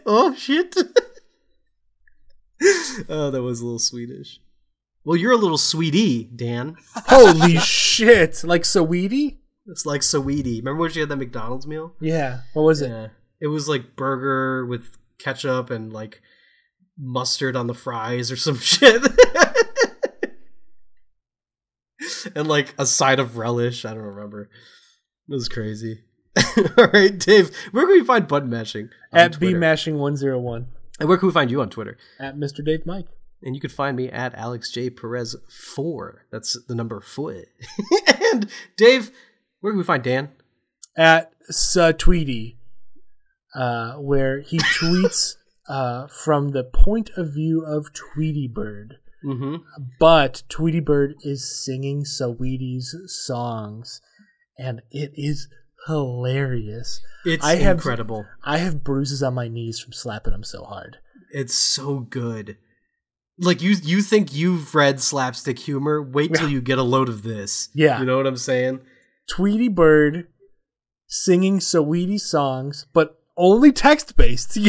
oh shit. oh, that was a little Swedish. Well, you're a little sweetie, Dan.
Holy shit! Like Saweetie?
It's like sweetie. Remember when she had that McDonald's meal?
Yeah. What was it?
Yeah. It was like burger with ketchup and like mustard on the fries or some shit. and like a side of relish. I don't remember. It was crazy. All right, Dave, where can we find button mashing?
At
Twitter?
bmashing101.
And where can we find you on Twitter?
At Mr. Dave Mike.
And you can find me at Alex J Perez four. That's the number four. and Dave, where can we find Dan?
At Tweety, uh, where he tweets uh, from the point of view of Tweety Bird.
Mm-hmm.
But Tweety Bird is singing Saweetie's songs, and it is hilarious.
It's
I have-
incredible.
I have bruises on my knees from slapping him so hard.
It's so good. Like you, you think you've read slapstick humor? Wait till you get a load of this.
Yeah.
you know what I'm saying.
Tweety Bird singing Saweetie songs, but only text based.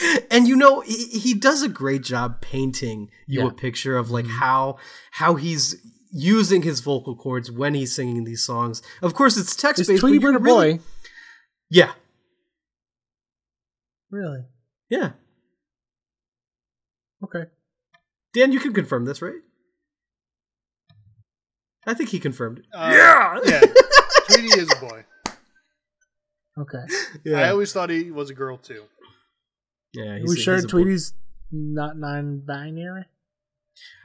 and you know he, he does a great job painting you
Yeah.
a picture of like mm-hmm. how how he's using his vocal cords when he's singing these songs. Of course, it's text based
Tweety Bird a boy?
Yeah,
Really?
yeah.
Okay.
Dan, you can confirm this, right? I think he confirmed it.
Uh, yeah. Yeah. Tweety is a boy.
Okay. Yeah.
I always thought he was a girl too.
yeah.
Are
he's
we
a-
sure
he's a boy.
Tweety's not non binary?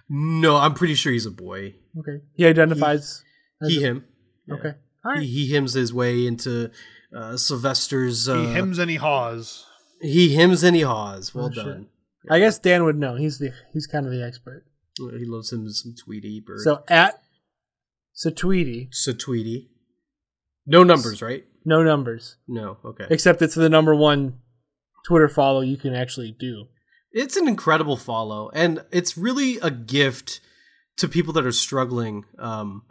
No, I'm pretty sure he's a boy.
Okay. He identifies. as
He
a-
him.
Okay. All right.
He, he hims his way into uh, Sylvester's. Uh,
he hems and he haws.
He hims and he haws. Well
Oh, shit. I guess Dan would know. He's the he's kind of the expert.
He loves him some Tweety bird.
So at so Tweety,
so Tweety. No numbers, right?
no numbers,
No. Okay.
except it's the number one Twitter follow you can actually do.
It's an incredible follow, and it's really a gift to people that are struggling um,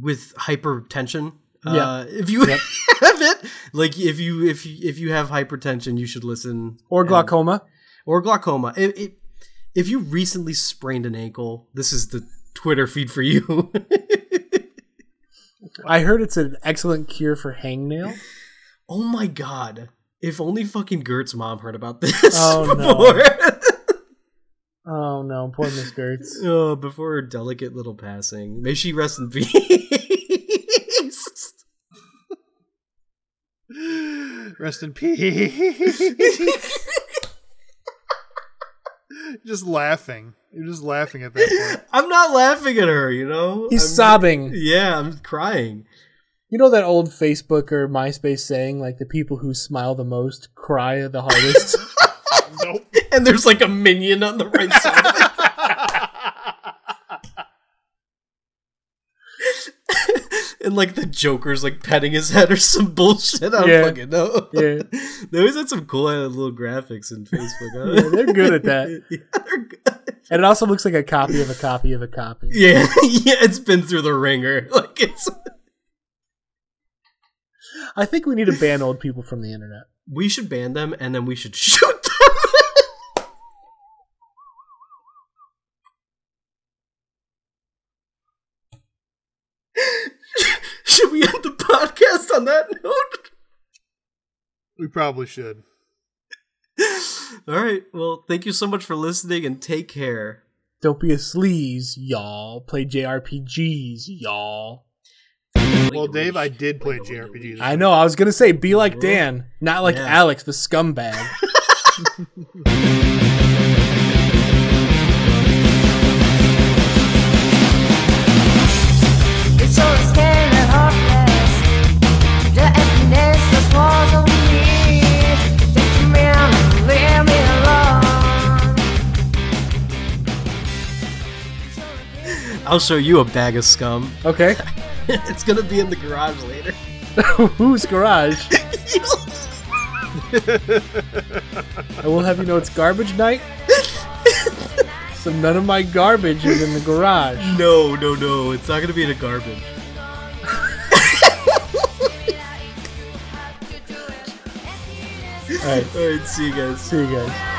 with hypertension.
Yeah.
Uh, if you have it, like if you if you, if you have hypertension, you should listen.
Or glaucoma.
Or glaucoma. If, if if you recently sprained an ankle, this is the Twitter feed for you.
I heard it's an excellent cure for hangnail.
oh my god! If only fucking Gert's mom heard about this
Oh, no.
before.
Oh no, poor Miss Gertz.
oh, before her delicate little passing. May she rest in peace.
Rest in peace. just laughing. You're just laughing at that point.
I'm not laughing at her, you know.
He's
I'm-
sobbing.
Yeah, I'm crying.
You know that old Facebook or MySpace saying, like the people who smile the most cry the hardest.
nope.
And there's like a minion on the right side. of it. And like the Joker's like petting his head or some bullshit. I don't
Yeah.
fucking know.
Yeah.
they always had some cool uh, little graphics in Facebook. Huh?
Yeah, they're good at that.
yeah, they're good.
and it also looks like a copy of a copy of a copy.
Yeah, yeah, it's been through the ringer. Like it's.
I think we need to ban old people from the internet.
We should ban them, and then we should shoot them. should we end the podcast on that note?
We probably should.
All right. Well, thank you so much for listening, and take care.
Don't be a sleaze, y'all. Play JRPGs, y'all.
Well, Dave, I did play JRPGs.
I know, I was gonna say be like Dan, not like
Yeah.
Alex, the scumbag.
I'll show you a bag of scum.
Okay.
it's gonna be in the garage later.
Whose garage? I will have you know it's garbage night. So none of my garbage is in the garage.
No, no, no. It's not gonna be in a garbage.
Alright,
All right. See you guys.
see you guys.